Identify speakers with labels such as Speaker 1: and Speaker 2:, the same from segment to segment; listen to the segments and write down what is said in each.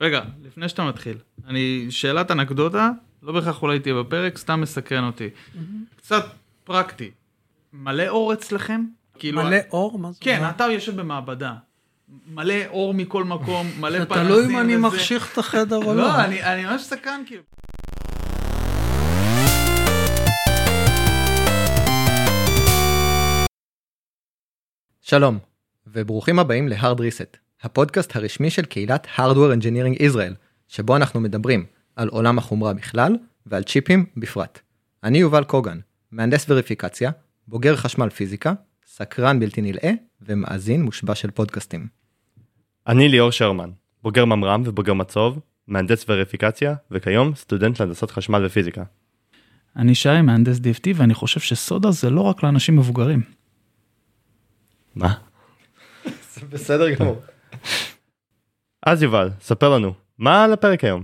Speaker 1: רגע, לפני שאתה מתחיל, אני, שאלת אנקדוטה, לא בהכרח אולי תהיה בפרק, סתם מסקרן אותי. קצת פרקטי. מלא אור אצלכם? כאילו,
Speaker 2: מלא אור? מה זה?
Speaker 1: כן? אתה יושב במעבדה. מלא אור מכל מקום, מלא פנסים
Speaker 2: תלוי אם אני. מחשיך את החדר או לא.
Speaker 1: לא, אני אני ממש סקרן כאילו.
Speaker 3: שלום, וברוכים הבאים ל-Hard Reset, הפודקאסט הרשמי של קהילת Hardware Engineering Israel, שבו אנחנו מדברים על עולם החומרה בכלל ועל צ'יפים בפרט. אני יובל קוגן, מהנדס וריפיקציה, בוגר חשמל פיזיקה, סקרן בלתי נלאה ומאזין מושבע של פודקאסטים.
Speaker 4: אני ליאור שרמן, בוגר ממר"ם ובוגר מצוב, מהנדס וריפיקציה, וכיום סטודנט להנדסת חשמל ופיזיקה.
Speaker 1: אני שי, מהנדס DFT, ואני חושב שסודה זה לא רק לאנשים מבוגרים.
Speaker 4: מה?
Speaker 3: זה בסדר גמור.
Speaker 4: אז יובל, ספר לנו, מה על הפרק היום?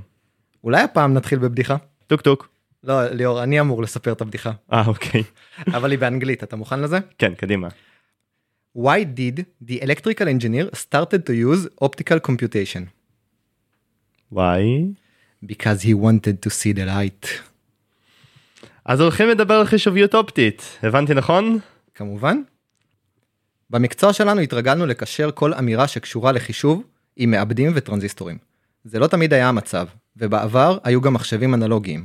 Speaker 3: אולי הפעם נתחיל בבדיחה?
Speaker 4: טוק טוק.
Speaker 3: לא, ליאור, אני אמור לספר את הבדיחה,
Speaker 4: אה, אוקיי.
Speaker 3: אבל היא באנגלית, אתה מוכן לזה?
Speaker 4: כן, קדימה.
Speaker 3: Why did the electrical engineer started to use optical computation?
Speaker 4: וואי.
Speaker 3: Because he wanted to see the light.
Speaker 4: אז הולכים לדבר על חישוביות אופטית, הבנתי נכון?
Speaker 3: כמובן. במקצוע שלנו התרגלנו לקשר כל אמירה שקשורה לחישוב עם מעבדים וטרנזיסטורים. זה לא תמיד היה המצב, ובעבר היו גם מחשבים אנלוגיים.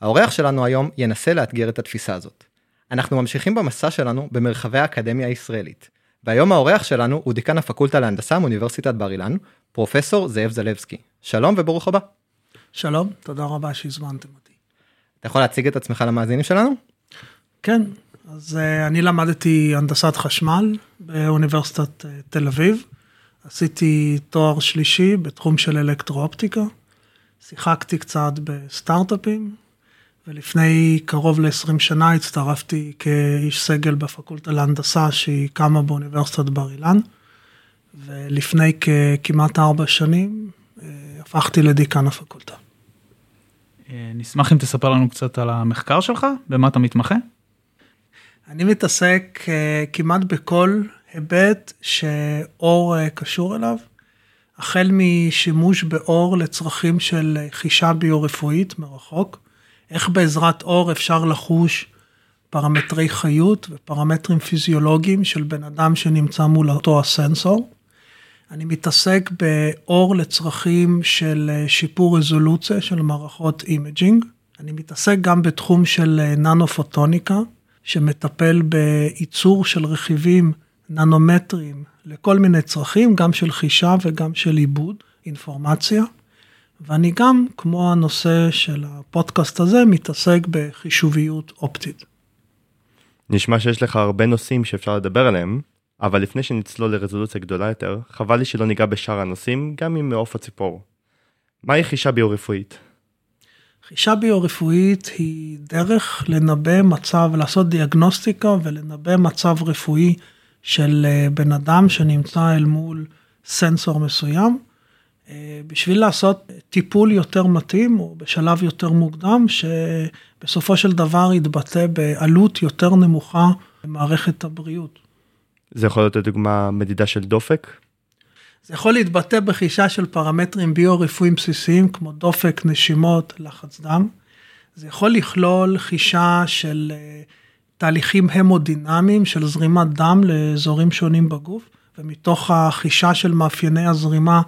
Speaker 3: האורח שלנו היום ינסה לאתגר את התפיסה הזאת. אנחנו ממשיכים במסע שלנו במרחבי האקדמיה הישראלית, והיום האורח שלנו הוא דיקן הפקולטה להנדסה מאוניברסיטת בר אילן, פרופסור זאב זלבסקי. שלום וברוך הבא.
Speaker 2: שלום, תודה רבה שהזמנתם אותי.
Speaker 3: אתה יכול להציג את עצמך למאזינים שלנו?
Speaker 2: כן, אז uh, אני למדתי הנדסת חשמל באוניברסיטת uh, תל אביב. עשיתי תואר שלישי בתחום של אלקטרואופטיקה. שיחקתי קצת בסטארט-אפים, ולפני קרוב ל-20 שנה הצטרפתי כאיש סגל בפקולטה להנדסה שהיא קמה באוניברסיטת בר אילן. ולפני כמעט ארבע שנים uh, הפכתי לדיקן הפקולטה.
Speaker 1: אה, נשמח אם תספר לנו קצת על המחקר שלך, במה אתה מתמחה?
Speaker 2: אני מתעסק uh, כמעט בכל היבט שאור uh, קשור אליו, החל משימוש באור לצרכים של חישה ביו-רפואית מרחוק, איך בעזרת אור אפשר לחוש פרמטרי חיות ופרמטרים פיזיולוגיים של בן אדם שנמצא מול אותו הסנסור. אני מתעסק באור לצרכים של אה, שיפור רזולוציה של מערכות imaging. אני מתעסק גם בתחום של ננו-פוטוניקה. שמטפל בייצור של רכיבים ננומטריים לכל מיני צרכים, גם של חישה וגם של עיבוד אינפורמציה. ואני גם, כמו הנושא של הפודקאסט הזה, מתעסק בחישוביות אופטית.
Speaker 4: נשמע שיש לך הרבה נושאים שאפשר לדבר עליהם, אבל לפני שנצלול לרזולוציה גדולה יותר, חבל לי שלא ניגע בשאר הנושאים, גם עם מעוף הציפור. מהי חישה ביו-רפואית?
Speaker 2: חישה ביו-רפואית היא דרך לנבא מצב, לעשות דיאגנוסטיקה ולנבא מצב רפואי של בן אדם שנמצא אל מול סנסור מסוים, בשביל לעשות טיפול יותר מתאים או בשלב יותר מוקדם, שבסופו של דבר יתבטא בעלות יותר נמוכה במערכת הבריאות.
Speaker 4: זה יכול להיות לדוגמה מדידה של דופק?
Speaker 2: זה יכול להתבטא בחישה של פרמטרים ביו-רפואיים בסיסיים כמו דופק, נשימות, לחץ דם. זה יכול לכלול חישה של תהליכים המודינמיים של זרימת דם לאזורים שונים בגוף, ומתוך החישה של מאפייני הזרימה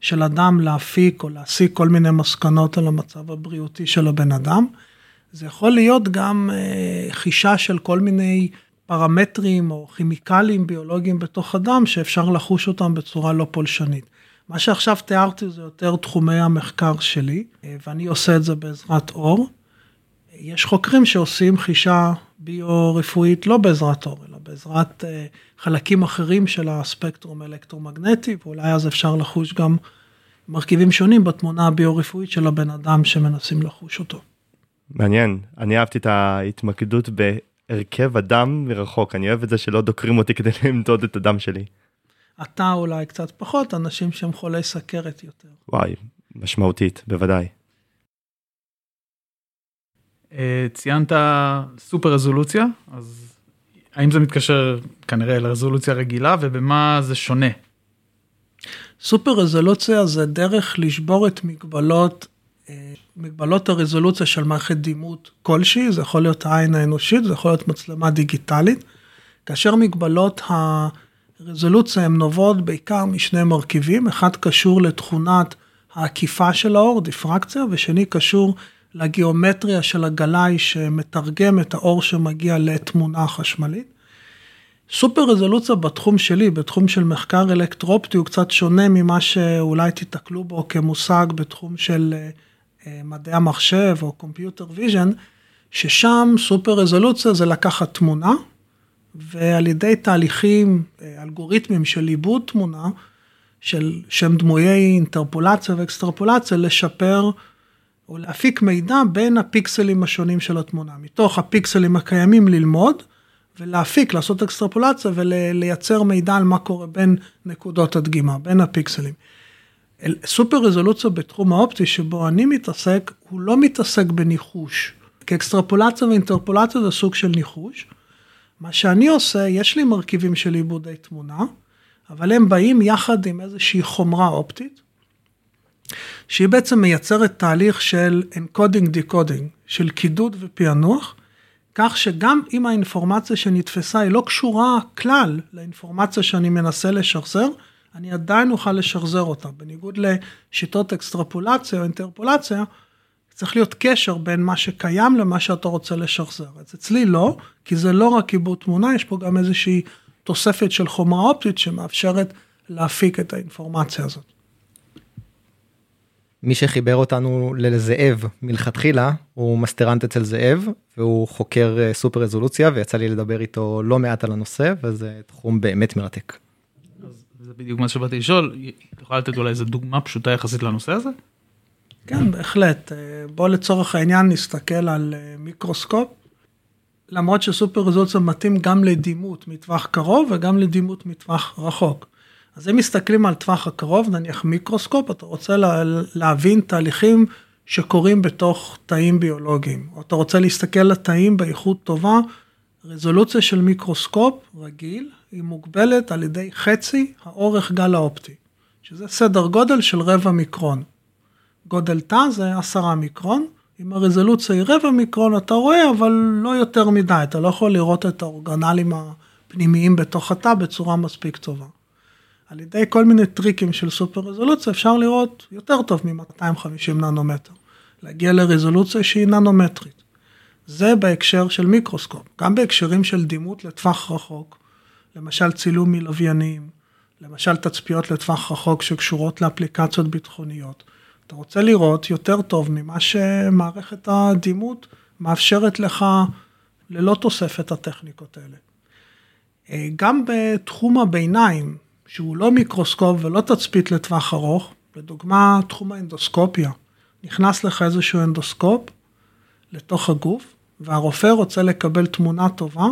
Speaker 2: של הדם להפיק או להסיק כל מיני מסקנות על המצב הבריאותי של הבן אדם. זה יכול להיות גם חישה של כל מיני פרמטרים או כימיקלים ביולוגיים בתוך הדם שאפשר לחוש אותם בצורה לא פולשנית. מה שעכשיו תיארתי זה יותר תחומי המחקר שלי, ואני עושה את זה בעזרת אור. יש חוקרים שעושים חישה ביו-רפואית לא בעזרת אור, אלא בעזרת חלקים אחרים של הספקטרום האלקטרומגנטי, ואולי אז אפשר לחוש גם מרכיבים שונים בתמונה הביו-רפואית של הבן אדם שמנסים לחוש אותו.
Speaker 4: מעניין, אני אהבתי את ההתמקדות. הרכב הדם מרחוק, אני אוהב את זה שלא דוקרים אותי כדי למדוד את הדם שלי.
Speaker 2: אתה אולי קצת פחות, אנשים שהם חולי סכרת יותר.
Speaker 4: וואי, משמעותית, בוודאי.
Speaker 1: ציינת סופר רזולוציה, אז האם זה מתקשר כנראה לרזולוציה רגילה ובמה זה שונה?
Speaker 2: סופר רזולוציה זה דרך לשבור את מגבלות, אה, מגבלות הרזולוציה של מערכת דימות כלשהי, זה יכול להיות העין האנושית, זה יכול להיות מצלמה דיגיטלית, כאשר מגבלות הרזולוציה הן נובעות בעיקר משני מרכיבים, אחד קשור לתכונת העקיפה של האור, דיפרקציה, ושני קשור לגיאומטריה של הגלאי שמתרגם את האור שמגיע לתמונה חשמלית. סופר רזולוציה בתחום שלי, בתחום של מחקר אלקטרופטי, הוא קצת שונה ממה שאולי תיתקלו בו כמושג בתחום של אה, מדעי המחשב או computer vision, ששם סופר רזולוציה זה לקחת תמונה, ועל ידי תהליכים, אה, אלגוריתמים של עיבוד תמונה, של, שהם דמויי אינטרפולציה ואקסטרפולציה, לשפר או להפיק מידע בין הפיקסלים השונים של התמונה. מתוך הפיקסלים הקיימים ללמוד, ולהפיק, לעשות אקסטרפולציה ולייצר מידע על מה קורה בין נקודות הדגימה, בין הפיקסלים. סופר רזולוציה בתחום האופטי שבו אני מתעסק, הוא לא מתעסק בניחוש. כי אקסטרפולציה ואינטרפולציה זה סוג של ניחוש. מה שאני עושה, יש לי מרכיבים של עיבודי תמונה, אבל הם באים יחד עם איזושהי חומרה אופטית, שהיא בעצם מייצרת תהליך של encoding decoding, של קידוד ופענוח, כך שגם אם האינפורמציה שנתפסה היא לא קשורה כלל לאינפורמציה שאני מנסה לשחזר, אני עדיין אוכל לשחזר אותה. בניגוד לשיטות אקסטרפולציה או אינטרפולציה, צריך להיות קשר בין מה שקיים למה שאתה רוצה לשחזר. אז אצלי לא, כי זה לא רק עיבוד תמונה, יש פה גם איזושהי תוספת של חומרה אופטית שמאפשרת להפיק את האינפורמציה הזאת.
Speaker 3: מי שחיבר אותנו לזאב מלכתחילה הוא מסטרנט אצל זאב והוא חוקר אה, סופר רזולוציה ויצא לי לדבר איתו לא מעט על הנושא וזה תחום באמת מרתק.
Speaker 1: זה בדיוק מה שבאתי לשאול, את יכולה לתת אולי איזה דוגמה פשוטה יחסית לנושא הזה?
Speaker 2: כן, בהחלט. אה, בוא לצורך העניין נסתכל על אה, מיקרוסקופ. למרות שסופר רזולוציה מתאים גם לדימות מטווח קרוב וגם לדימות מטווח רחוק. אז אם מסתכלים על טווח הקרוב, נניח מיקרוסקופ, אתה רוצה לה, להבין תהליכים שקורים בתוך תאים ביולוגיים, או אתה רוצה להסתכל על תאים באיכות טובה, רזולוציה של מיקרוסקופ רגיל, היא מוגבלת על ידי חצי האורך גל האופטי, שזה סדר גודל של רבע מיקרון. גודל תא זה עשרה מיקרון, אם הרזולוציה היא רבע מיקרון אתה רואה, אבל לא יותר מדי, אתה לא יכול לראות את האורגנלים הפנימיים בתוך התא בצורה מספיק טובה. על ידי כל מיני טריקים של סופר רזולוציה אפשר לראות יותר טוב מ-250 ננומטר, להגיע לרזולוציה שהיא ננומטרית. זה בהקשר של מיקרוסקופ, גם בהקשרים של דימות לטווח רחוק, למשל צילום מלוויינים, למשל תצפיות לטווח רחוק שקשורות לאפליקציות ביטחוניות. אתה רוצה לראות יותר טוב ממה שמערכת הדימות מאפשרת לך ללא תוספת הטכניקות האלה. אה, גם בתחום הביניים, שהוא לא מיקרוסקופ ולא תצפית לטווח ארוך, לדוגמה תחום האנדוסקופיה, נכנס לך איזשהו אנדוסקופ לתוך הגוף, והרופא רוצה לקבל תמונה טובה,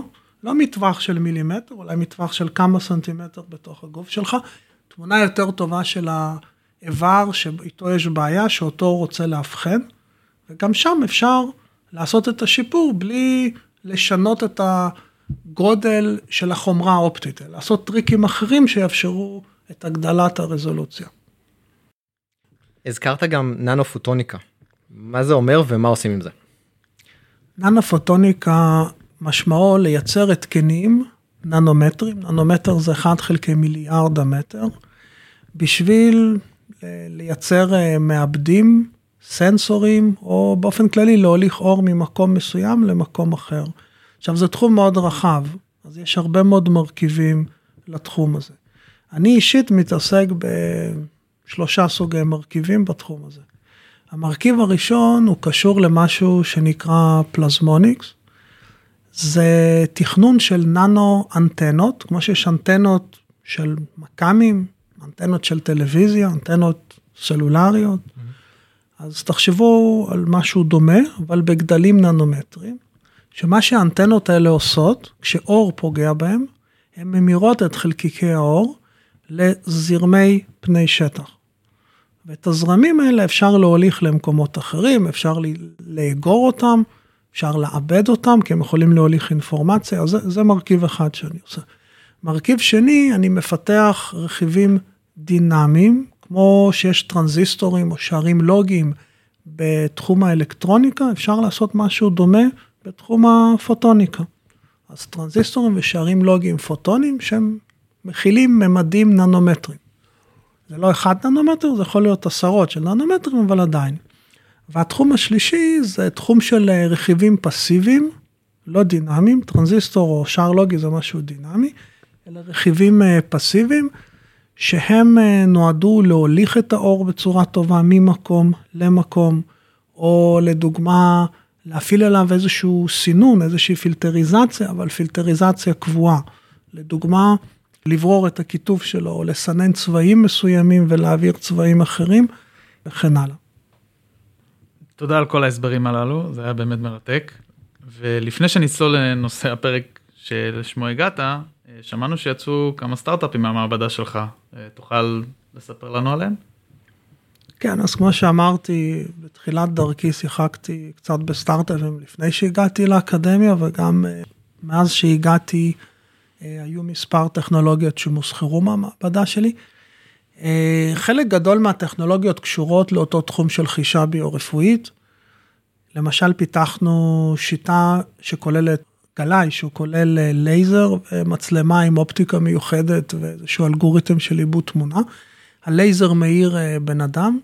Speaker 2: לא מטווח של מילימטר, אולי מטווח של כמה סנטימטר בתוך הגוף שלך, תמונה יותר טובה של האיבר שאיתו יש בעיה, שאותו הוא רוצה לאבחן, וגם שם אפשר לעשות את השיפור בלי לשנות את ה... גודל של החומרה האופטית, לעשות טריקים אחרים שיאפשרו את הגדלת הרזולוציה.
Speaker 3: הזכרת גם ננו פוטוניקה, מה זה אומר ומה עושים עם זה?
Speaker 2: ננו פוטוניקה משמעו לייצר התקנים ננומטרים, ננומטר זה 1 חלקי מיליארד המטר, בשביל לייצר אה, מעבדים, סנסורים, או באופן כללי להוליך אור ממקום מסוים למקום אחר. עכשיו, זה תחום מאוד רחב, אז יש הרבה מאוד מרכיבים לתחום הזה. אני אישית מתעסק בשלושה סוגי מרכיבים בתחום הזה. המרכיב הראשון הוא קשור למשהו שנקרא פלזמוניקס. זה תכנון של ננו אנטנות, כמו שיש אנטנות של מכ"מים, אנטנות של טלוויזיה, אנטנות סלולריות. Mm-hmm. אז תחשבו על משהו דומה, אבל בגדלים ננומטרים. שמה שהאנטנות האלה עושות, כשאור פוגע בהם, הן ממירות את חלקיקי האור לזרמי פני שטח. ואת הזרמים האלה אפשר להוליך למקומות אחרים, אפשר לאגור אותם, אפשר לעבד אותם, כי הם יכולים להוליך אינפורמציה, אז זה, זה מרכיב אחד שאני עושה. מרכיב שני, אני מפתח רכיבים דינמיים, כמו שיש טרנזיסטורים או שערים לוגיים בתחום האלקטרוניקה, אפשר לעשות משהו דומה בתחום הפוטוניקה. אז טרנזיסטורים ושערים לוגיים פוטוניים שהם מכילים ממדים ננומטריים. זה לא אחד ננומטר, זה יכול להיות עשרות של ננומטרים, אבל עדיין. והתחום השלישי זה תחום של אה, רכיבים פסיביים, לא דינמיים, טרנזיסטור או שער לוגי זה משהו דינמי, אלא רכיבים אה, פסיביים, שהם אה, נועדו להוליך את האור בצורה טובה ממקום למקום, או לדוגמה, להפעיל עליו איזשהו סינון, איזושהי פילטריזציה, אבל פילטריזציה קבועה. לדוגמה, לברור את הכיתוב שלו, או לסנן צבעים מסוימים ולהעביר צבעים אחרים, וכן הלאה.
Speaker 1: תודה על כל ההסברים הללו, זה היה באמת מרתק. ולפני שנצלול לנושא הפרק שלשמו הגעת, אה, שמענו שיצאו כמה סטארט-אפים מהמעבדה שלך. אה, תוכל לספר לנו עליהם?
Speaker 2: כן, אז כמו שאמרתי, בתחילת דרכי שיחקתי קצת בסטארט-אפים לפני שהגעתי לאקדמיה, וגם אה, מאז שהגעתי היו מספר טכנולוגיות שמוסחרו מהמעבדה שלי. חלק גדול מהטכנולוגיות קשורות לאותו תחום של חישה ביו-רפואית. למשל פיתחנו שיטה שכוללת גלאי, שהוא כולל אה, לייזר ומצלמה עם אופטיקה מיוחדת ואיזשהו אלגוריתם של עיבוד תמונה. הלייזר מאיר אה, בן אדם.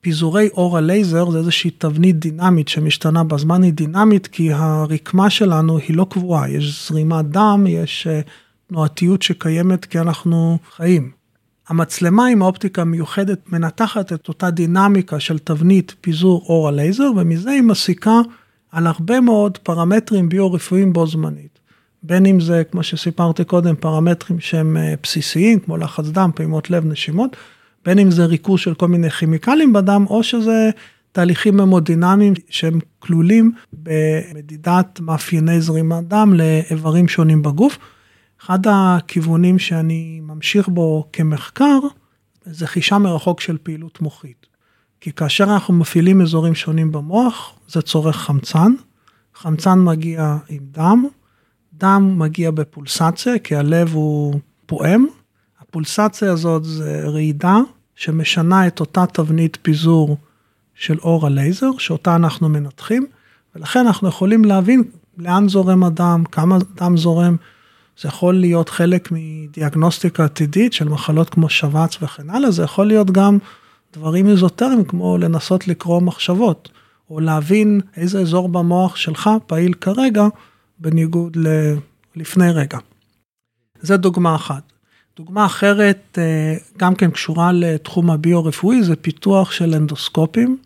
Speaker 2: פיזורי אור הלייזר זה איזושהי תבנית דינמית שמשתנה בזמן, היא דינמית כי הרקמה שלנו היא לא קבועה, יש זרימת דם, יש אה, תנועתיות שקיימת כי אנחנו חיים. המצלמה עם האופטיקה המיוחדת מנתחת את אותה דינמיקה של תבנית פיזור אור הלייזר, ומזה היא מסיקה על הרבה מאוד פרמטרים ביו-רפואיים בו זמנית. בין אם זה, כמו שסיפרתי קודם, פרמטרים שהם אה, בסיסיים, כמו לחץ דם, פעימות לב, נשימות, בין אם זה ריכוז של כל מיני כימיקלים בדם, או שזה תהליכים המודינמיים שהם כלולים במדידת מאפייני זרימת דם לאיברים שונים בגוף. אחד הכיוונים שאני ממשיך בו כמחקר, זה חישה מרחוק של פעילות מוחית. כי כאשר אנחנו מפעילים אזורים שונים במוח, זה צורך חמצן. חמצן מגיע עם דם, דם מגיע בפולסציה, כי הלב הוא פועם. הפולסציה הזאת זה רעידה שמשנה את אותה תבנית פיזור של אור הלייזר, שאותה אנחנו מנתחים, ולכן אנחנו יכולים להבין לאן זורם הדם, כמה דם זורם. זה יכול להיות חלק מדיאגנוסטיקה עתידית של מחלות כמו שבץ וכן הלאה, זה יכול להיות גם דברים איזוטריים כמו לנסות לקרוא מחשבות, או להבין איזה אזור במוח שלך פעיל כרגע, בניגוד ללפני רגע. זה דוגמה אחת. דוגמה אחרת, אה, גם כן קשורה לתחום הביו-רפואי, זה פיתוח של אנדוסקופים.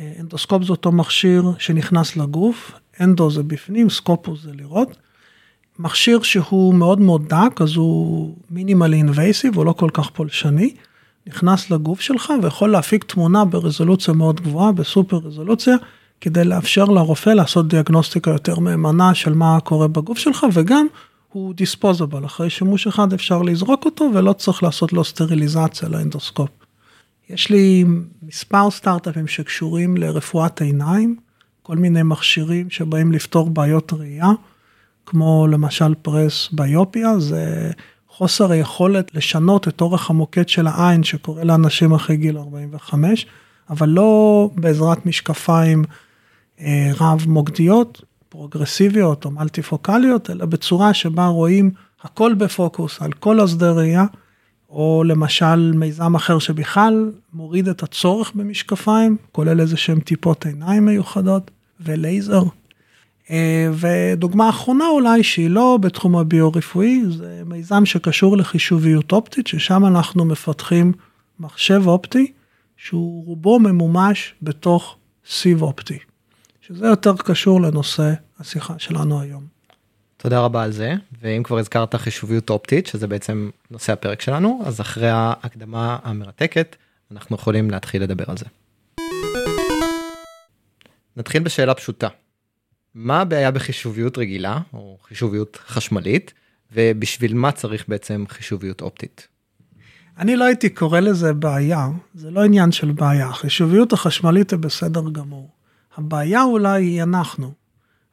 Speaker 2: אה, אנדוסקופ זה אותו מכשיר שנכנס לגוף, אנדו זה בפנים, סקופוס זה לראות. מכשיר שהוא מאוד מאוד דק, אז הוא minimally invasive, הוא לא כל כך פולשני, נכנס לגוף שלך ויכול להפיק תמונה ברזולוציה מאוד גבוהה, בסופר רזולוציה, כדי לאפשר לרופא לעשות דיאגנוסטיקה יותר מהימנה של מה קורה בגוף שלך, וגם הוא disposable, אחרי שימוש אחד אפשר לזרוק אותו ולא צריך לעשות לו סטריליזציה לאנדוסקופ. יש לי מספר סטארט-אפים שקשורים לרפואת עיניים, כל מיני מכשירים שבאים לפתור בעיות ראייה. כמו למשל פרס ביופיה, זה חוסר היכולת לשנות את אורך המוקד של העין שקורה לאנשים אחרי גיל 45, אבל לא בעזרת משקפיים אה, רב מוקדיות, פרוגרסיביות או מלטיפוקליות, אלא בצורה שבה רואים הכל בפוקוס על כל השדה ראייה, או למשל מיזם אחר שבכלל מוריד את הצורך במשקפיים, כולל איזה שהם טיפות עיניים מיוחדות ולייזר. אה, ודוגמה אחרונה אולי שהיא לא בתחום הביו-רפואי, זה מיזם שקשור לחישוביות אופטית, ששם אנחנו מפתחים מחשב אופטי, שהוא רובו ממומש בתוך סיב אופטי, שזה יותר קשור לנושא השיחה שלנו היום.
Speaker 3: תודה רבה על זה, ואם כבר הזכרת חישוביות אופטית, שזה בעצם נושא הפרק שלנו, אז אחרי ההקדמה המרתקת, אנחנו יכולים להתחיל לדבר על זה. נתחיל בשאלה פשוטה. מה הבעיה בחישוביות רגילה, או חישוביות חשמלית, ובשביל מה צריך בעצם חישוביות אופטית?
Speaker 2: אני לא הייתי קורא לזה בעיה, זה לא עניין של בעיה. חישוביות החשמלית היא בסדר גמור. הבעיה אולי היא אנחנו.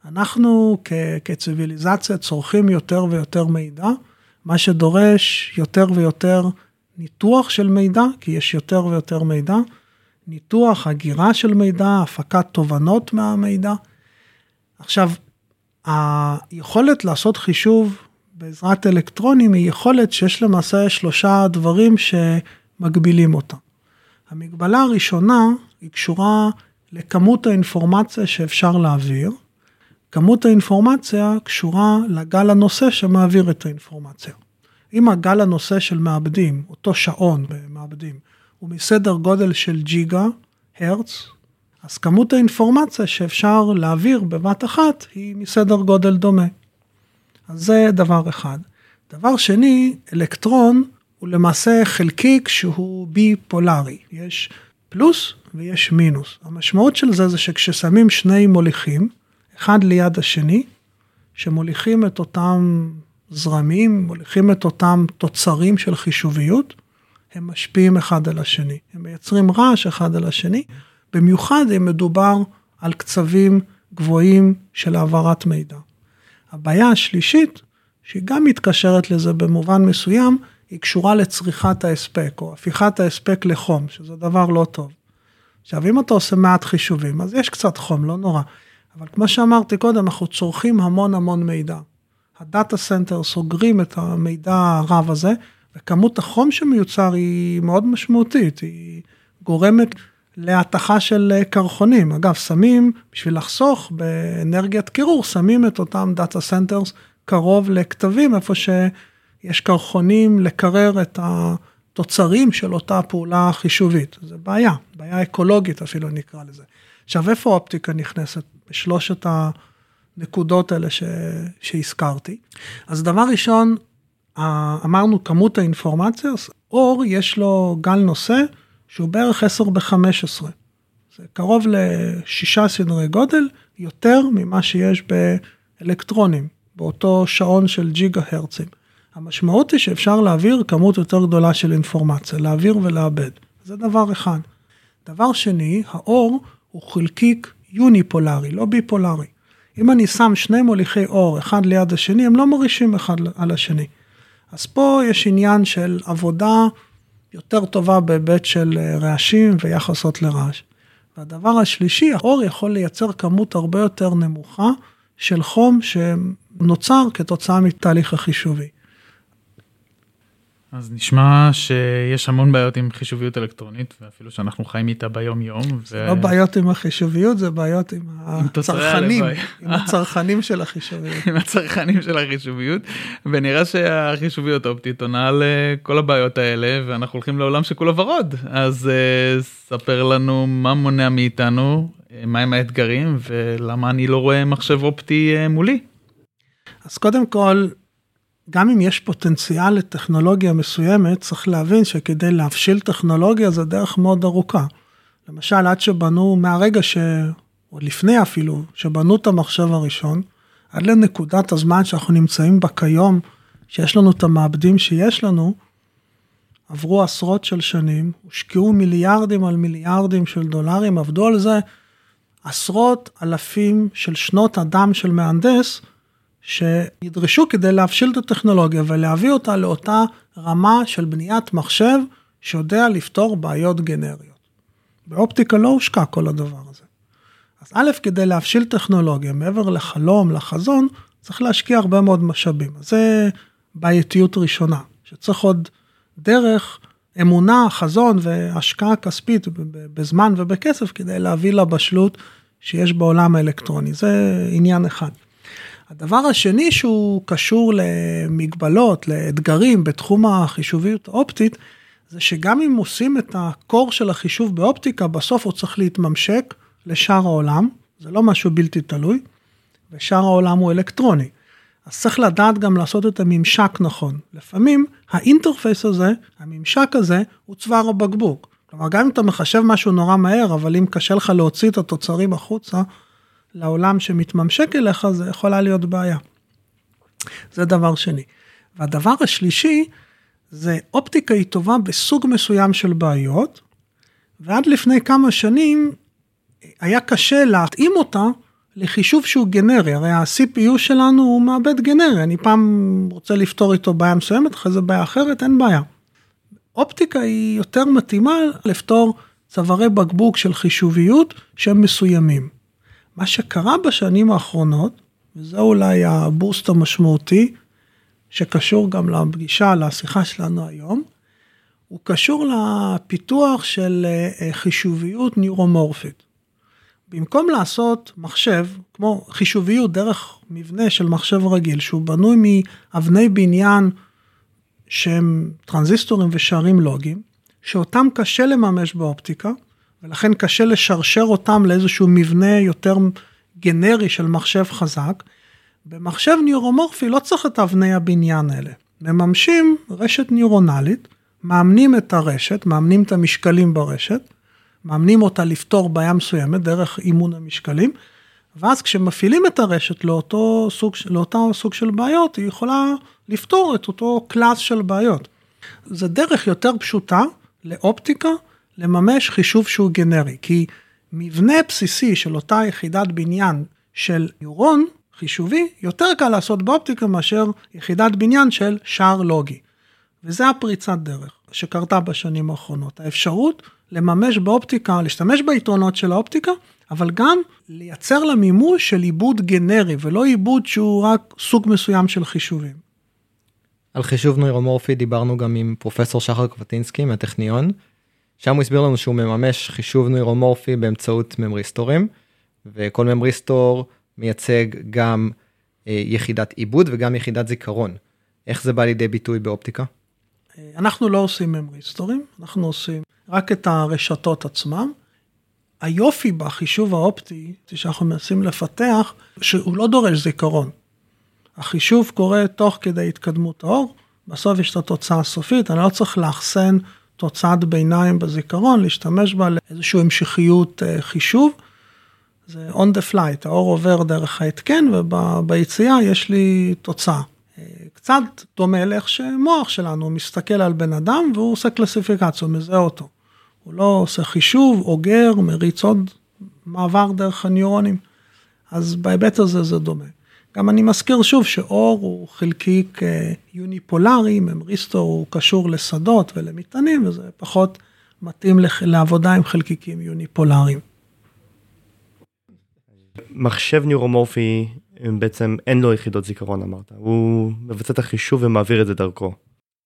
Speaker 2: אנחנו כ- כציוויליזציה צורכים יותר ויותר מידע, מה שדורש יותר ויותר ניתוח של מידע, כי יש יותר ויותר מידע, ניתוח, הגירה של מידע, הפקת תובנות מהמידע. עכשיו, היכולת לעשות חישוב בעזרת אלקטרונים היא יכולת שיש למעשה שלושה דברים שמגבילים אותה. המגבלה הראשונה היא קשורה לכמות האינפורמציה שאפשר להעביר. כמות האינפורמציה קשורה לגל הנושא שמעביר את האינפורמציה. אם הגל הנושא של מעבדים, אותו שעון במעבדים, הוא מסדר גודל של ג'יגה הרץ, אז כמות האינפורמציה שאפשר להעביר בבת אחת היא מסדר גודל דומה. אז זה דבר אחד. דבר שני, אלקטרון הוא למעשה חלקיק שהוא ביפולרי. יש פלוס ויש מינוס. המשמעות של זה זה שכששמים שני מוליכים, אחד ליד השני, שמוליכים את אותם זרמים, מוליכים את אותם תוצרים של חישוביות, הם משפיעים אחד על השני. הם מייצרים רעש אחד על השני, במיוחד אם מדובר על קצבים גבוהים של העברת מידע. הבעיה השלישית, שהיא גם מתקשרת לזה במובן מסוים, היא קשורה לצריכת ההספק, או הפיכת ההספק לחום, שזה דבר לא טוב. עכשיו, אם אתה עושה מעט חישובים, אז יש קצת חום, לא נורא. אבל כמו שאמרתי קודם, אנחנו צורכים המון המון מידע. ה-data centers אוגרים את המידע הרב הזה, וכמות החום שמיוצר היא מאוד משמעותית, היא גורמת להתכה של קרחונים. אגב, שמים, בשביל לחסוך באנרגיית קירור, שמים את אותם data centers קרוב לכתבים, איפה שיש קרחונים לקרר את התוצרים של אותה פעולה חישובית. זה בעיה, בעיה אקולוגית אפילו נקרא לזה. עכשיו, איפה האופטיקה נכנסת? בשלושת הנקודות האלה ש... שהזכרתי. אז דבר ראשון, אמרנו כמות האינפורמציה, אור יש לו גל נושא שהוא בערך 10 ב-15. זה קרוב לשישה סדרי גודל, יותר ממה שיש באלקטרונים, באותו שעון של ג'יגה הרצים. המשמעות היא שאפשר להעביר כמות יותר גדולה של אינפורמציה, להעביר ולאבד. זה דבר אחד. דבר שני, האור הוא חלקיק יוניפולרי, לא ביפולרי. אם אני שם שני מוליכי אור אחד ליד השני, הם לא מורישים אחד על השני. אז פה יש עניין של עבודה יותר טובה בהיבט של אה, רעשים ויחסות לרעש. והדבר השלישי, האור יכול לייצר כמות הרבה יותר נמוכה של חום שנוצר כתוצאה מתהליך החישובי.
Speaker 1: אז נשמע שיש המון בעיות עם חישוביות אלקטרונית, ואפילו שאנחנו חיים איתה ביום יום.
Speaker 2: זה ו... לא בעיות עם החישוביות, זה בעיות עם, עם הצרכנים, עם הצרכנים של החישוביות.
Speaker 1: עם הצרכנים של החישוביות, ונראה שהחישוביות אופטית עונה על אה, כל הבעיות האלה, ואנחנו הולכים לעולם שכולו ורוד. אז uh, ספר לנו מה מונע מאיתנו, אה, מהם האתגרים, ולמה אני לא רואה מחשב אופטי uh, מולי.
Speaker 2: אז קודם כל, גם אם יש פוטנציאל לטכנולוגיה מסוימת, צריך להבין שכדי להבשיל טכנולוגיה זה דרך מאוד ארוכה. למשל, עד שבנו, מהרגע ש... או לפני אפילו, שבנו את המחשב הראשון, עד לנקודת הזמן שאנחנו נמצאים בה כיום, שיש לנו את המעבדים שיש לנו, עברו עשרות של שנים, הושקעו מיליארדים על מיליארדים של דולרים, עבדו על זה עשרות אלפים של שנות אדם של מהנדס, שנדרשו כדי להבשיל את הטכנולוגיה ולהביא אותה לאותה רמה של בניית מחשב שיודע לפתור בעיות גנריות. באופטיקה לא הושקע כל הדבר הזה. אז א', כדי להבשיל טכנולוגיה מעבר לחלום, לחזון, צריך להשקיע הרבה מאוד משאבים. זה בעייתיות ראשונה, שצריך עוד דרך, אמונה, חזון והשקעה כספית בזמן ובכסף כדי להביא לבשלות שיש בעולם האלקטרוני. זה עניין אחד. הדבר השני שהוא קשור למגבלות, לאתגרים בתחום החישוביות האופטית, זה שגם אם עושים את הקור של החישוב באופטיקה, בסוף הוא צריך להתממשק לשאר העולם, זה לא משהו בלתי תלוי, ושאר העולם הוא אלקטרוני. אז צריך לדעת גם לעשות את הממשק נכון. לפעמים האינטרפייס הזה, הממשק הזה, הוא צוואר הבקבוק. כלומר, גם אם אתה מחשב משהו נורא מהר, אבל אם קשה לך להוציא את התוצרים החוצה, לעולם שמתממשק אליך, זה יכולה להיות בעיה. זה דבר שני. והדבר השלישי, זה אופטיקה היא טובה בסוג מסוים של בעיות, ועד לפני כמה שנים היה קשה להתאים אותה לחישוב שהוא גנרי, הרי ה-CPU שלנו הוא מעבד גנרי, אני פעם רוצה לפתור איתו בעיה מסוימת, אחרי זה בעיה אחרת, אין בעיה. אופטיקה היא יותר מתאימה לפתור צווארי בקבוק של חישוביות שהם מסוימים. מה שקרה בשנים האחרונות, וזה אולי הבוסט המשמעותי, שקשור גם לפגישה, לשיחה שלנו היום, הוא קשור לפיתוח של אה, חישוביות ניורומורפית. במקום לעשות מחשב, כמו חישוביות דרך מבנה של מחשב רגיל, שהוא בנוי מאבני בניין שהם טרנזיסטורים ושערים לוגיים, שאותם קשה לממש באופטיקה, ולכן קשה לשרשר אותם לאיזשהו מבנה יותר גנרי של מחשב חזק. במחשב ניורומורפי לא צריך את אבני הבניין האלה. מממשים רשת ניורונלית, מאמנים את הרשת, מאמנים את המשקלים ברשת, מאמנים אותה לפתור בעיה מסוימת דרך אימון המשקלים, ואז כשמפעילים את הרשת לאותו סוג, לאותו סוג של בעיות, היא יכולה לפתור את אותו קלאס של בעיות. זה דרך יותר פשוטה לאופטיקה לממש חישוב שהוא גנרי, כי מבנה בסיסי של אותה יחידת בניין של ניורון חישובי, יותר קל לעשות באופטיקה מאשר יחידת בניין של שער לוגי. וזה הפריצת דרך שקרתה בשנים האחרונות. האפשרות לממש באופטיקה, להשתמש ביתרונות של האופטיקה, אבל גם לייצר לה מימוש של עיבוד גנרי, ולא עיבוד שהוא רק סוג מסוים של חישובים.
Speaker 3: על חישוב נוירומורפי דיברנו גם עם פרופסור שחר קבטינסקי מהטכניון, שם הוא הסביר לנו שהוא מממש חישוב נוירומורפי באמצעות ממריסטורים, וכל ממריסטור מייצג גם אה, יחידת עיבוד וגם יחידת זיכרון. איך זה בא לידי ביטוי באופטיקה?
Speaker 2: אה, אנחנו לא עושים ממריסטורים, אנחנו עושים רק את הרשתות עצמם. היופי בחישוב האופטי שאנחנו מנסים לפתח, שהוא לא דורש זיכרון. החישוב קורה תוך כדי התקדמות האור, בסוף יש את התוצאה הסופית, אני לא צריך לאחסן תוצאת ביניים בזיכרון, להשתמש בה לאיזושהי המשכיות אה, חישוב. זה on the flight, האור עובר דרך ההתקן וביציאה יש לי תוצאה. אה, קצת דומה לאיך שמוח שלנו מסתכל על בן אדם והוא עושה קלסיפיקציה, הוא מזהה אותו. הוא לא עושה חישוב, אוגר, מריץ עוד מעבר דרך הניורונים. אז בהיבט הזה זה דומה. גם אני מזכיר שוב שאור הוא חלקיק יוניפולרי, ממריסטור הוא קשור לשדות ולמטענים, וזה פחות מתאים לעבודה עם חלקיקים יוניפולריים.
Speaker 4: מחשב ניורומורפי בעצם אין לו יחידות זיכרון אמרת, הוא מבצע את החישוב ומעביר את זה דרכו.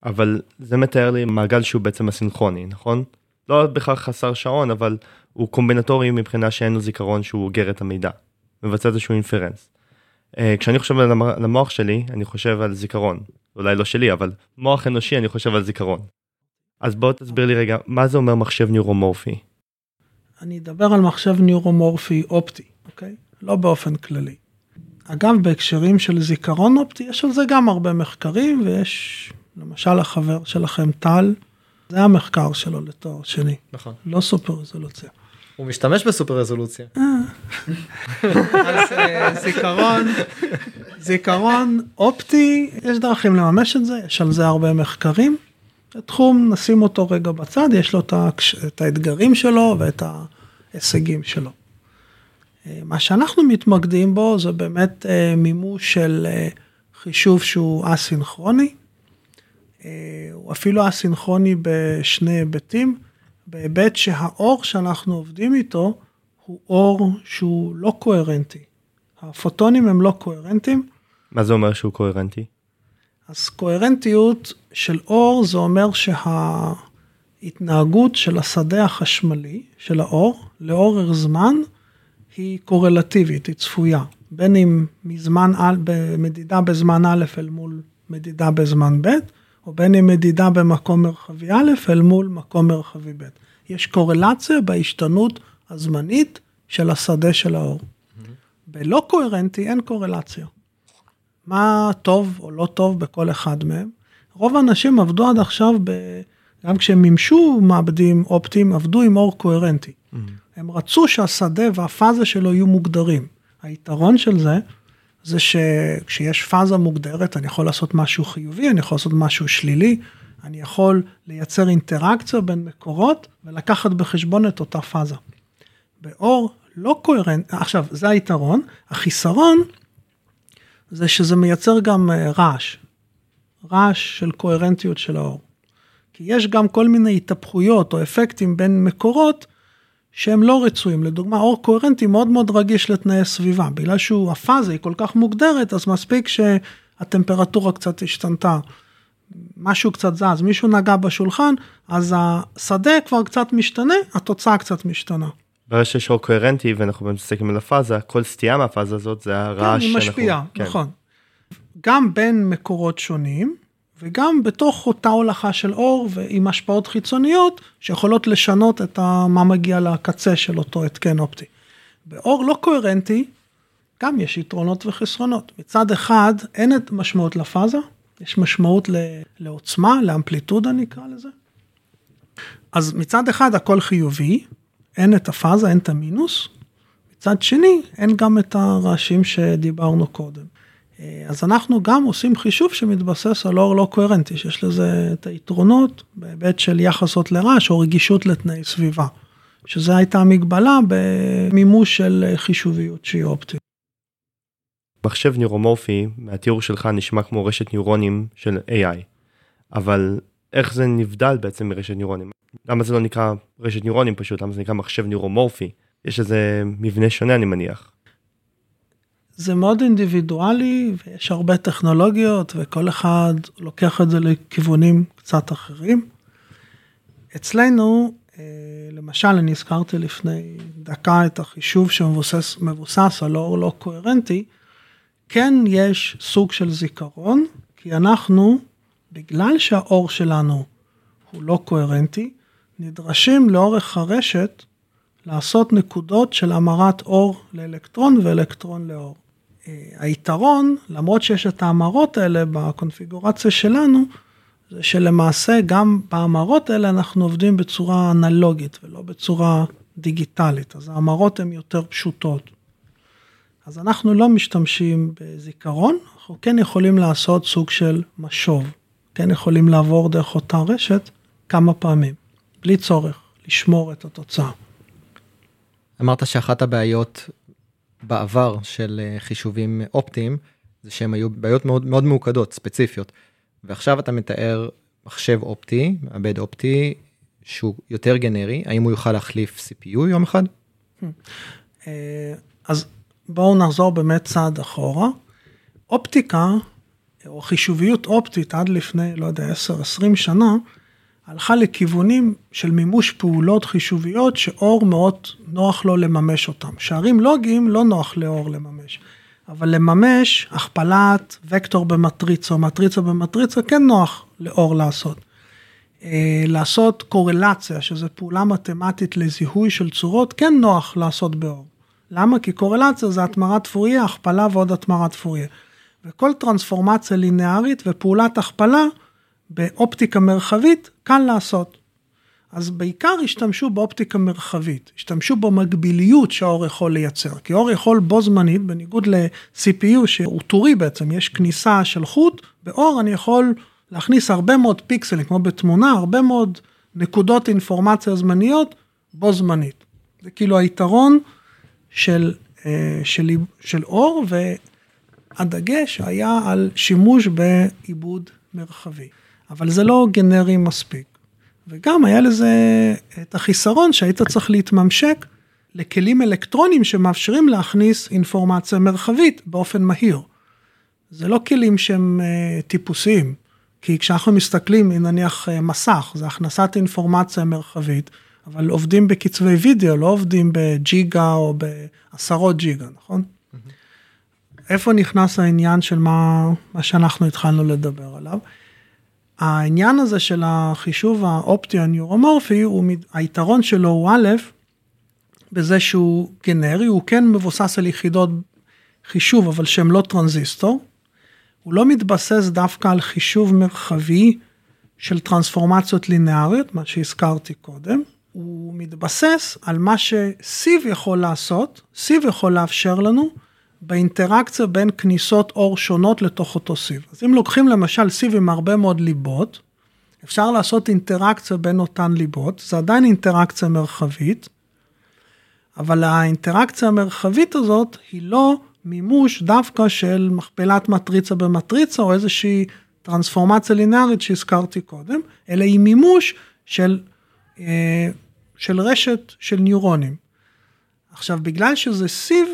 Speaker 4: אבל זה מתאר לי מעגל שהוא בעצם הסינכרוני, נכון? הוא בכלל חסר שעון, אבל הוא קומבינטורי מבחינה שאין לו זיכרון שהוא אוגר את המידע. מבצע איזשהו inference. אה, כשאני חושב על המוח שלי, אני חושב על זיכרון. אולי לא שלי, אבל מוח אנושי אני חושב על זיכרון. אז בוא תסביר לי רגע, מה זה אומר מחשב ניורומורפי?
Speaker 2: אני אדבר על מחשב ניורומורפי אופטי, אוקיי? לא באופן כללי. אגב, בהקשרים של זיכרון אופטי, יש על זה גם הרבה מחקרים, ויש, למשל החבר שלכם, טל, זה המחקר שלו לתואר שני.
Speaker 3: נכון.
Speaker 2: לא סופר רזולוציה.
Speaker 3: הוא משתמש בסופר רזולוציה.
Speaker 2: אה. אז אה, זיכרון, זיכרון אופטי, יש דרכים לממש את זה, יש על זה הרבה מחקרים. התחום, נשים אותו רגע בצד, יש לו את האתגרים שלו ואת ההישגים שלו. אה, מה שאנחנו מתמקדים בו זה באמת מימוש של חישוב שהוא א-סינכרוני. הוא אפילו א-סינכרוני בשני היבטים. בהיבט שהאור שאנחנו עובדים איתו הוא אור שהוא לא קוהרנטי. הפוטונים הם לא קוהרנטיים.
Speaker 4: מה זה אומר שהוא קוהרנטי?
Speaker 2: אז קוהרנטיות של אור זה אומר שההתנהגות של השדה החשמלי של האור לאורך זמן היא קורלטיבית, היא צפויה. בין אם מזמן, במדידה בזמן א' אל מול מדידה בזמן ב', או בין אם מדידה במקום מרחבי א' אל מול מקום מרחבי ב'. יש קורלציה בהשתנות הזמנית של השדה של האור. Mm-hmm. בלא קוהרנטי אין קורלציה. מה טוב או לא טוב בכל אחד מהם. רוב האנשים עבדו עד עכשיו, ב... גם כשהם מימשו מעבדים אופטיים, עבדו עם אור קוהרנטי. Mm-hmm. הם רצו שהשדה והפאזה שלו יהיו מוגדרים. היתרון של זה, זה שכשיש פאזה מוגדרת, אני יכול לעשות משהו חיובי, אני יכול לעשות משהו שלילי, אני יכול לייצר אינטראקציה בין מקורות ולקחת בחשבון את אותה פאזה. באור לא קוהרנט, עכשיו זה היתרון, החיסרון זה שזה מייצר גם אה, רעש, רעש של קוהרנטיות של האור. כי יש גם כל מיני התהפכויות או אפקטים בין מקורות שהם לא רצויים. לדוגמה, אור קוהרנטי מאוד מאוד רגיש לתנאי סביבה, בגלל שהוא, הפאזה היא כל כך מוגדרת, אז מספיק שהטמפרטורה קצת השתנתה. משהו קצת זז, מישהו נגע בשולחן, אז השדה כבר קצת משתנה, התוצאה קצת משתנה.
Speaker 4: ברגע שיש אור קוהרנטי ואנחנו מסתכלים על הפאזה, כל סטייה מהפאזה הזאת זה הרעש
Speaker 2: כן, היא משפיעה, כן. נכון. גם בין מקורות שונים, וגם בתוך אותה הולכה של אור ועם השפעות חיצוניות שיכולות לשנות את מה מגיע לקצה של אותו התקן אופטי. באור לא קוהרנטי גם יש יתרונות וחסרונות. מצד אחד אין את משמעות לפאזה, יש משמעות לעוצמה, לאמפליטודה נקרא לזה. אז מצד אחד הכל חיובי, אין את הפאזה, אין את המינוס. מצד שני, אין גם את הרעשים שדיברנו קודם. אה, אז אנחנו גם עושים חישוב שמתבסס על אור לא קוהרנטי, שיש לזה את היתרונות בהיבט של יחסות לרעש או רגישות לתנאי סביבה, שזה הייתה מגבלה במימוש של חישוביות שהיא אופטית.
Speaker 4: מחשב ניורומורפי מהתיאור שלך נשמע כמו רשת ניורונים של AI, אבל איך זה נבדל בעצם מרשת ניורונים? למה זה לא נקרא רשת ניורונים פשוט, למה זה נקרא מחשב ניורומורפי? יש איזה מבנה שונה אני מניח.
Speaker 2: זה מאוד אינדיבידואלי ויש הרבה טכנולוגיות וכל אחד לוקח את זה לכיוונים קצת אחרים. אצלנו, אה, למשל, אני הזכרתי לפני דקה את החישוב שמבוסס על אור לא קוהרנטי, כן יש סוג של זיכרון, כי אנחנו, בגלל שהאור שלנו הוא לא קוהרנטי, נדרשים לאורך הרשת לעשות נקודות של המרת אור לאלקטרון ואלקטרון לאור. אה, היתרון, למרות שיש את ההמרות האלה בקונפיגורציה שלנו, זה שלמעשה גם בהמרות האלה אנחנו עובדים בצורה אנלוגית ולא בצורה דיגיטלית, אז ההמרות הן יותר פשוטות. אז אנחנו לא משתמשים בזיכרון, אנחנו כן יכולים לעשות סוג של משוב, כן יכולים לעבור דרך אותה רשת כמה פעמים, בלי צורך לשמור את התוצאה.
Speaker 3: אמרת שאחת הבעיות בעבר של אה, חישובים אופטיים, זה שהם היו בעיות מאוד מאוד ממוקדות, ספציפיות. ועכשיו אתה מתאר מחשב אופטי, מעבד אופטי, שהוא יותר גנרי, האם הוא יוכל להחליף CPU יום אחד?
Speaker 2: אה, אז בואו נחזור באמת צעד אחורה. אופטיקה, או חישוביות אופטית עד לפני, לא יודע, 10-20 שנה, הלכה לכיוונים של מימוש פעולות חישוביות שאור מאוד נוח לו לממש אותם. שערים לוגיים לא נוח לאור לממש, אבל לממש הכפלת וקטור במטריצה מטריצה במטריצה כן נוח לאור לעשות. אה, לעשות קורלציה, שזו פעולה מתמטית לזיהוי של צורות, כן נוח לעשות באור. למה? כי קורלציה זה התמרת פוריה, הכפלה ועוד התמרת פוריה. וכל טרנספורמציה לינארית ופעולת הכפלה באופטיקה מרחבית קל לעשות. אז בעיקר השתמשו באופטיקה מרחבית, השתמשו במקביליות שהאור יכול לייצר, כי אור יכול בו זמנית, בניגוד ל-CPU שהוא טורי בעצם, יש כניסה של חוט, באור אני יכול להכניס הרבה מאוד פיקסלים, כמו בתמונה, הרבה מאוד נקודות אינפורמציה זמניות בו זמנית. זה כאילו היתרון של, אה, של, של אור, והדגש היה על שימוש בעיבוד מרחבי. אבל זה לא גנרי מספיק. וגם היה לזה את החיסרון שהיית צריך להתממשק לכלים אלקטרונים שמאפשרים להכניס אינפורמציה מרחבית באופן מהיר. זה לא כלים שהם אה, טיפוסיים, כי כשאנחנו מסתכלים, נניח אה, מסך, זה הכנסת אינפורמציה מרחבית, אבל עובדים בקצבי וידאו, לא עובדים בג'יגה או בעשרות ג'יגה, נכון? Mm-hmm. איפה נכנס העניין של מה, מה שאנחנו התחלנו לדבר עליו? העניין הזה של החישוב האופטי הניורומורפי, היתרון שלו הוא א', בזה שהוא גנרי, הוא כן מבוסס על יחידות חישוב, אבל שהן לא טרנזיסטור. הוא לא מתבסס דווקא על חישוב מרחבי של טרנספורמציות לינאריות, מה שהזכרתי קודם. הוא מתבסס על מה שסיב יכול לעשות, סיב יכול לאפשר לנו באינטראקציה בין כניסות אור שונות לתוך אותו סיב. אז אם לוקחים למשל סיב עם הרבה מאוד ליבות, אפשר לעשות אינטראקציה בין אותן ליבות, זה עדיין אינטראקציה מרחבית, אבל האינטראקציה המרחבית הזאת היא לא מימוש דווקא של מכפלת מטריצה במטריצה או איזושהי טרנספורמציה לינארית שהזכרתי קודם, אלא היא מימוש של, אה, של רשת של ניורונים. עכשיו, בגלל שזה סיב,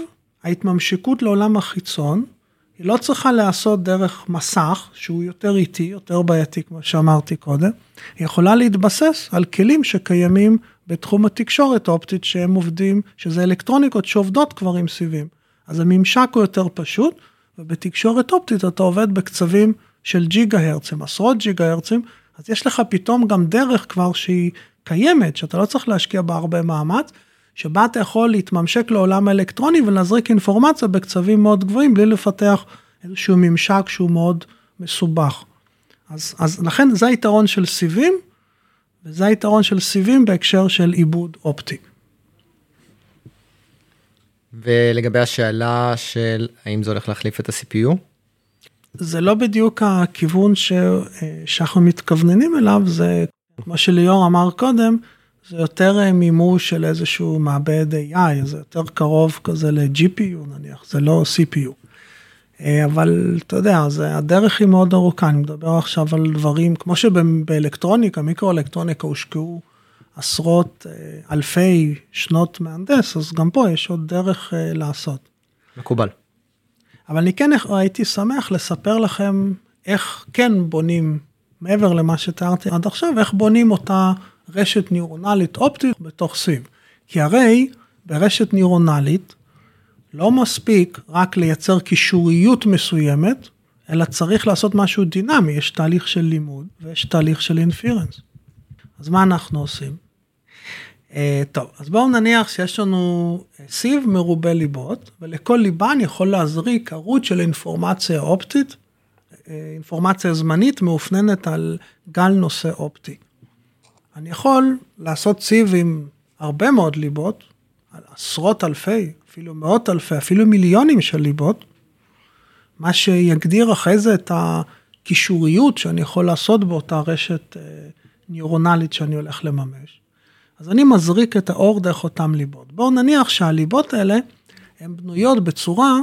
Speaker 2: ההתממשקות לעולם החיצון, היא לא צריכה להיעשות דרך מסך, שהוא יותר איטי, יותר בעייתי, כמו שאמרתי קודם, היא יכולה להתבסס על כלים שקיימים בתחום התקשורת האופטית שהם עובדים, שזה אלקטרוניקות שעובדות כבר עם סיבים. אז הממשק הוא יותר פשוט, ובתקשורת אופטית אתה עובד בקצבים של ג'יגה הרצים, עשרות ג'יגה הרצים, אז יש לך פתאום גם דרך כבר שהיא קיימת, שאתה לא צריך להשקיע בה הרבה מאמץ, שבה אתה יכול להתממשק לעולם האלקטרוני ולהזריק אינפורמציה בקצבים מאוד גבוהים, בלי לפתח איזשהו ממשק שהוא מאוד מסובך. אז, אז לכן זה היתרון של סיבים, וזה היתרון של סיבים בהקשר של עיבוד אופטי.
Speaker 3: ולגבי השאלה של האם זה הולך להחליף את ה-CPU?
Speaker 2: זה לא בדיוק הכיוון ש... שאנחנו מתכווננים אליו, זה כמו שליאור אמר קודם, זה יותר מימוש של איזשהו מעבד AI, זה יותר קרוב כזה ל-GPU נניח, זה לא CPU. אבל אתה יודע, זה, הדרך היא מאוד ארוכה, אני מדבר עכשיו על דברים, כמו שבאלקטרוניקה, מיקרו-אלקטרוניקה הושקעו עשרות אלפי שנות מהנדס, אז גם פה יש עוד דרך לעשות.
Speaker 3: מקובל.
Speaker 2: אבל אני כן הייתי שמח לספר לכם איך כן בונים, מעבר למה שתיארתי עד עכשיו, איך בונים אותה רשת ניורונלית אופטית בתוך סיב. כי הרי ברשת ניורונלית לא מספיק רק לייצר קישוריות מסוימת, אלא צריך לעשות משהו דינמי, יש תהליך של לימוד ויש תהליך של אינפירנס. אז מה אנחנו עושים? Uh, טוב, אז בואו נניח שיש לנו סיב מרובה ליבות, ולכל ליבה אני יכול להזריק ערוץ של אינפורמציה אופטית, אינפורמציה זמנית מאופננת על גל נושא אופטי. אני יכול לעשות סיב עם הרבה מאוד ליבות, עשרות אלפי, אפילו מאות אלפי, אפילו מיליונים של ליבות, מה שיגדיר אחרי זה את הקישוריות שאני יכול לעשות באותה רשת ניורונלית שאני הולך לממש. אז אני מזריק את האור דרך אותם ליבות. בואו נניח שהליבות האלה הן בנויות בצורה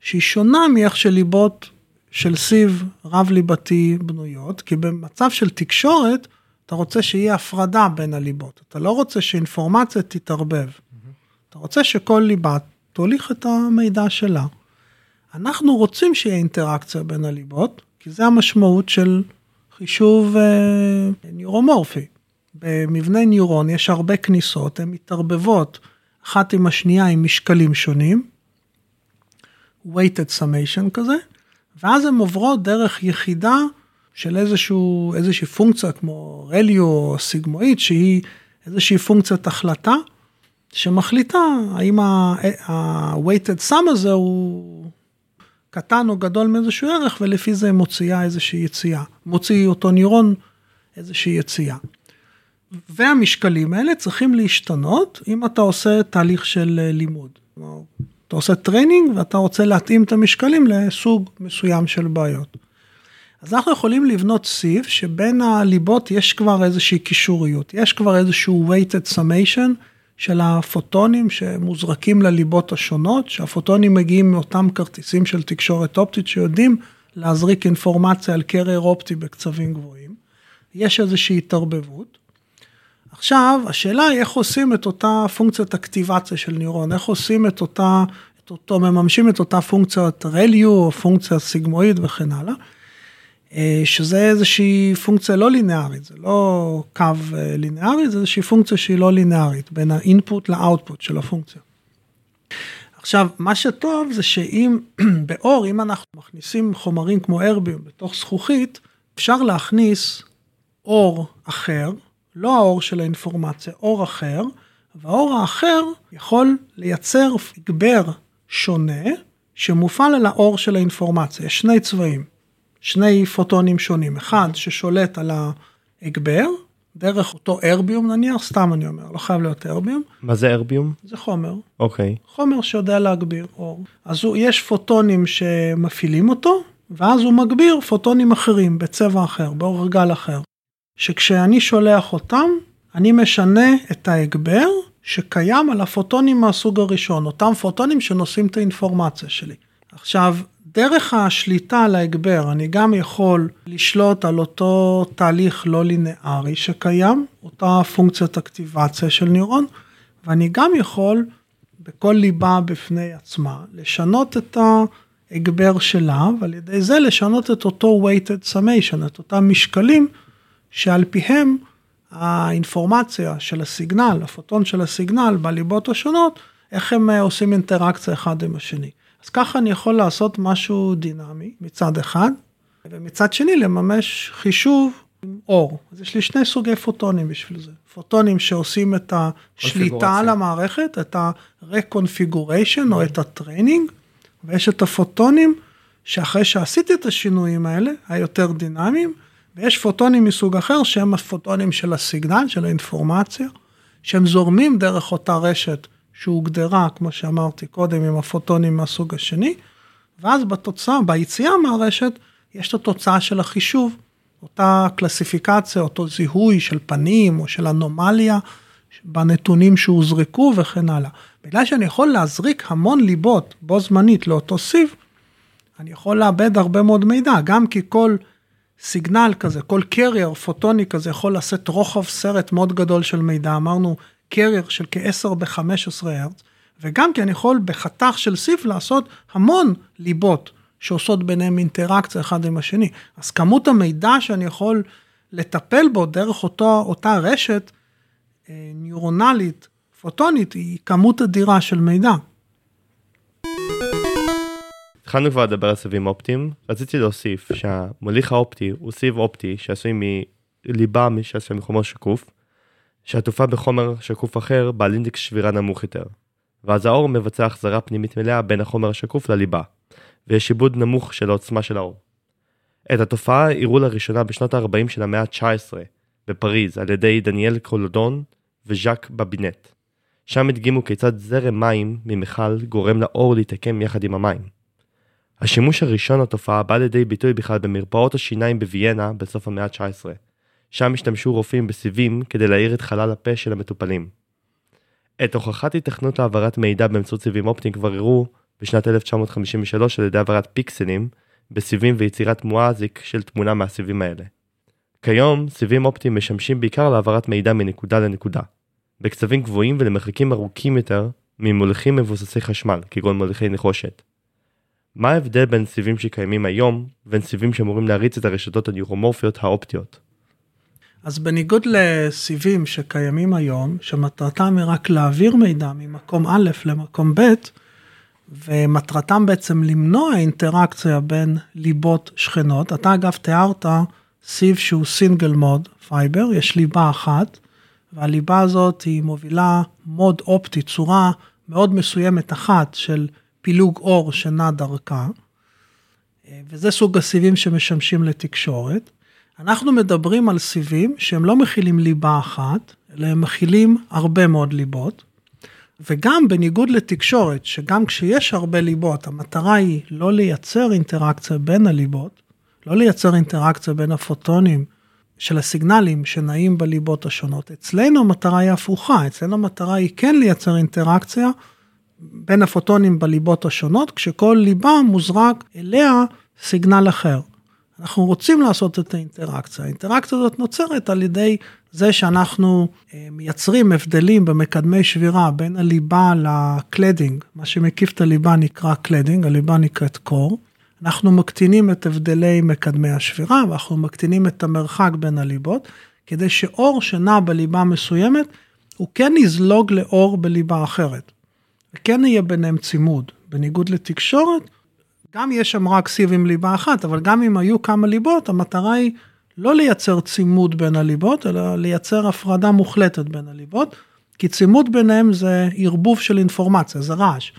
Speaker 2: שהיא שונה מאיך שליבות של סיב רב-ליבתי בנויות, כי במצב של תקשורת, אתה רוצה שיהיה הפרדה בין הליבות, אתה לא רוצה שאינפורמציה תתערבב. Mm-hmm. אתה רוצה שכל ליבה תוליך את המידע שלה. אנחנו רוצים שיהיה אינטראקציה בין הליבות, כי זה המשמעות של חישוב אה, ניורומורפי. במבנה ניורון יש הרבה כניסות, הן מתערבבות אחת עם השנייה עם משקלים שונים, weighted summation כזה, ואז הן עוברות דרך יחידה של איזשהו, איזושהי פונקציה כמו רליו או סיגמואית, שהיא איזושהי פונקציית החלטה, שמחליטה האם ה-weighted sum הזה הוא קטן או גדול מאיזשהו ערך, ולפי זה מוציאה איזושהי יציאה, מוציא אותו נוירון איזושהי יציאה. והמשקלים האלה צריכים להשתנות אם אתה עושה תהליך של לימוד. אתה עושה training ואתה רוצה להתאים את המשקלים לסוג מסוים של בעיות. אז אנחנו יכולים לבנות סיב שבין הליבות יש כבר איזושהי קישוריות, יש כבר איזשהו weighted summation של הפוטונים שמוזרקים לליבות השונות, שהפוטונים מגיעים מאותם כרטיסים של תקשורת אופטית שיודעים להזריק אינפורמציה על קרייר אופטי בקצבים גבוהים. יש איזושהי התערבבות. עכשיו, השאלה היא איך עושים את אותה פונקציית אקטיבציה של ניורון, איך עושים את אותה, את אותו, מממשים את אותה פונקציית רליו או פונקציה סיגמואית וכן הלאה. שזה איזושהי פונקציה לא לינארית, זה לא קו לינארי, זה איזושהי פונקציה שהיא לא לינארית, בין האינפוט לאוטפוט של הפונקציה. עכשיו, מה שטוב זה שאם באור, אם אנחנו מכניסים חומרים כמו ארביום בתוך זכוכית, אפשר להכניס אור אחר, לא האור של האינפורמציה, אור אחר, והאור האחר יכול לייצר הגבר שונה שמופעל על האור של האינפורמציה, יש שני צבעים. שני פוטונים שונים, אחד ששולט על ההגבר, דרך אותו ארביום נניח, סתם אני אומר, לא חייב להיות ארביום.
Speaker 4: מה זה ארביום?
Speaker 2: זה חומר.
Speaker 4: אוקיי. Okay.
Speaker 2: חומר שיודע להגביר אור. אז הוא, יש פוטונים שמפעילים אותו, ואז הוא מגביר פוטונים אחרים בצבע אחר, באור גל אחר. שכשאני שולח אותם, אני משנה את ההגבר שקיים על הפוטונים מהסוג הראשון, אותם פוטונים שנושאים את האינפורמציה שלי. עכשיו, דרך השליטה על ההגבר, אני גם יכול לשלוט על אותו תהליך לא לינארי שקיים, אותה פונקציית אקטיבציה של ניורון, ואני גם יכול בכל ליבה בפני עצמה לשנות את ההגבר שלה, ועל ידי זה לשנות את אותו weighted summation, את אותם משקלים שעל פיהם האינפורמציה של הסיגנל, הפוטון של הסיגנל בליבות השונות, איך הם אה, עושים אינטראקציה אחד עם השני. אז ככה אני יכול לעשות משהו דינמי מצד אחד, ומצד שני לממש חישוב עם אור. אז יש לי שני סוגי פוטונים בשביל זה. פוטונים שעושים את השליטה על המערכת, את ה-reconfiguration או את ה-training, ויש את הפוטונים שאחרי שעשיתי את השינויים האלה, היותר דינמיים, ויש פוטונים מסוג אחר שהם הפוטונים של הסיגנל, של האינפורמציה, שהם זורמים דרך אותה רשת שהוגדרה, כמו שאמרתי קודם, עם הפוטונים מהסוג השני, ואז בתוצאה, ביציאה מהרשת, יש את התוצאה של החישוב, אותה קלסיפיקציה, אותו זיהוי של פנים או של אנומליה בנתונים שהוזרקו וכן הלאה. בגלל שאני יכול להזריק המון ליבות בו זמנית לאותו סיב, אני יכול לאבד הרבה מאוד מידע, גם כי כל סיגנל כזה, כל קרייר פוטוני כזה יכול לשאת רוחב סרט מאוד גדול של מידע, אמרנו קרייר של כ-10 ב-15 הרץ, וגם כי אני יכול בחתך של סיף לעשות המון ליבות שעושות ביניהם אינטראקציה אחד עם השני. אז כמות המידע שאני יכול לטפל בו דרך אותו, אותה רשת אה, ניורונלית, פוטונית, היא כמות אדירה של מידע.
Speaker 4: התחלנו כבר לדבר על סיבים אופטיים, רציתי להוסיף שהמוליך האופטי הוא סיב אופטי שעשוי מליבה שעשוי מחומר שקוף, שעטופה בחומר שקוף אחר בעל אינדקס שבירה נמוך יותר, ואז האור מבצע החזרה פנימית מלאה בין החומר השקוף לליבה, ויש עיבוד נמוך של העוצמה של האור. את התופעה הראו לראשונה בשנות ה-40 של המאה ה-19 בפריז על ידי דניאל קולודון וז'אק בבינט. שם הדגימו כיצד זרם מים ממכל גורם לאור להתעקם יחד עם המים. השימוש הראשון לתופעה בא לידי ביטוי בכלל במרפאות השיניים בוויאנה בסוף המאה ה-19. שם השתמשו רופאים בסיבים כדי להאיר את חלל הפה של המטופלים. את הוכחת התכנות להעברת מידע באמצעות סיבים אופטיים כבר הראו בשנת 1953 על ידי העברת פיקסלים בסיבים ויצירת מואזיק של תמונה מהסיבים האלה. כיום סיבים אופטיים משמשים בעיקר להעברת מידע מנקודה לנקודה, בקצבים גבוהים ולמרחקים ארוכים יותר ממוליכים מבוססי חשמל, כגון מוליכי נחושת. מה ההבדל בין סיבים שקיימים היום ובין סיבים שאמורים להריץ את הרשתות הניורומורפיות האופטיות?
Speaker 2: אז בניגוד לסיבים שקיימים היום, שמטרתם היא רק להעביר מידע ממקום א' למקום ב', ומטרתם בעצם למנוע אינטראקציה בין ליבות שכנות. אתה אגב תיארת סיב שהוא single mode fiber, יש ליבה אחת, והליבה הזאת היא מובילה מוד אופטי, צורה מאוד מסוימת אחת של פילוג אור שנע דרכה, וזה סוג הסיבים שמשמשים לתקשורת. אנחנו מדברים על סיבים שהם לא מכילים ליבה אחת, אלא הם מכילים הרבה מאוד ליבות. וגם בניגוד לתקשורת, שגם כשיש הרבה ליבות, המטרה היא לא לייצר אינטראקציה בין הליבות, לא לייצר אינטראקציה בין הפוטונים של הסיגנלים שנעים בליבות השונות. אצלנו המטרה היא הפוכה, אצלנו המטרה היא כן לייצר אינטראקציה בין הפוטונים בליבות השונות, כשכל ליבה מוזרק אליה סיגנל אחר. אנחנו רוצים לעשות את האינטראקציה. האינטראקציה הזאת נוצרת על ידי זה שאנחנו אה, מייצרים הבדלים במקדמי שבירה בין הליבה ל-cladding, מה שמקיף את הליבה נקרא cladding, הליבה נקראת core. אנחנו מקטינים את הבדלי מקדמי השבירה ואנחנו מקטינים את המרחק בין הליבות, כדי שאור שנע בליבה מסוימת, הוא כן יזלוג לאור בליבה אחרת. וכן יהיה ביניהם צימוד, בניגוד לתקשורת, גם יש שם רק סיב עם ליבה אחת, אבל גם אם היו כמה ליבות, המטרה היא לא לייצר צימוד בין הליבות, אלא לייצר הפרדה מוחלטת בין הליבות, כי צימוד ביניהם זה ערבוב של אינפורמציה, זה רעש.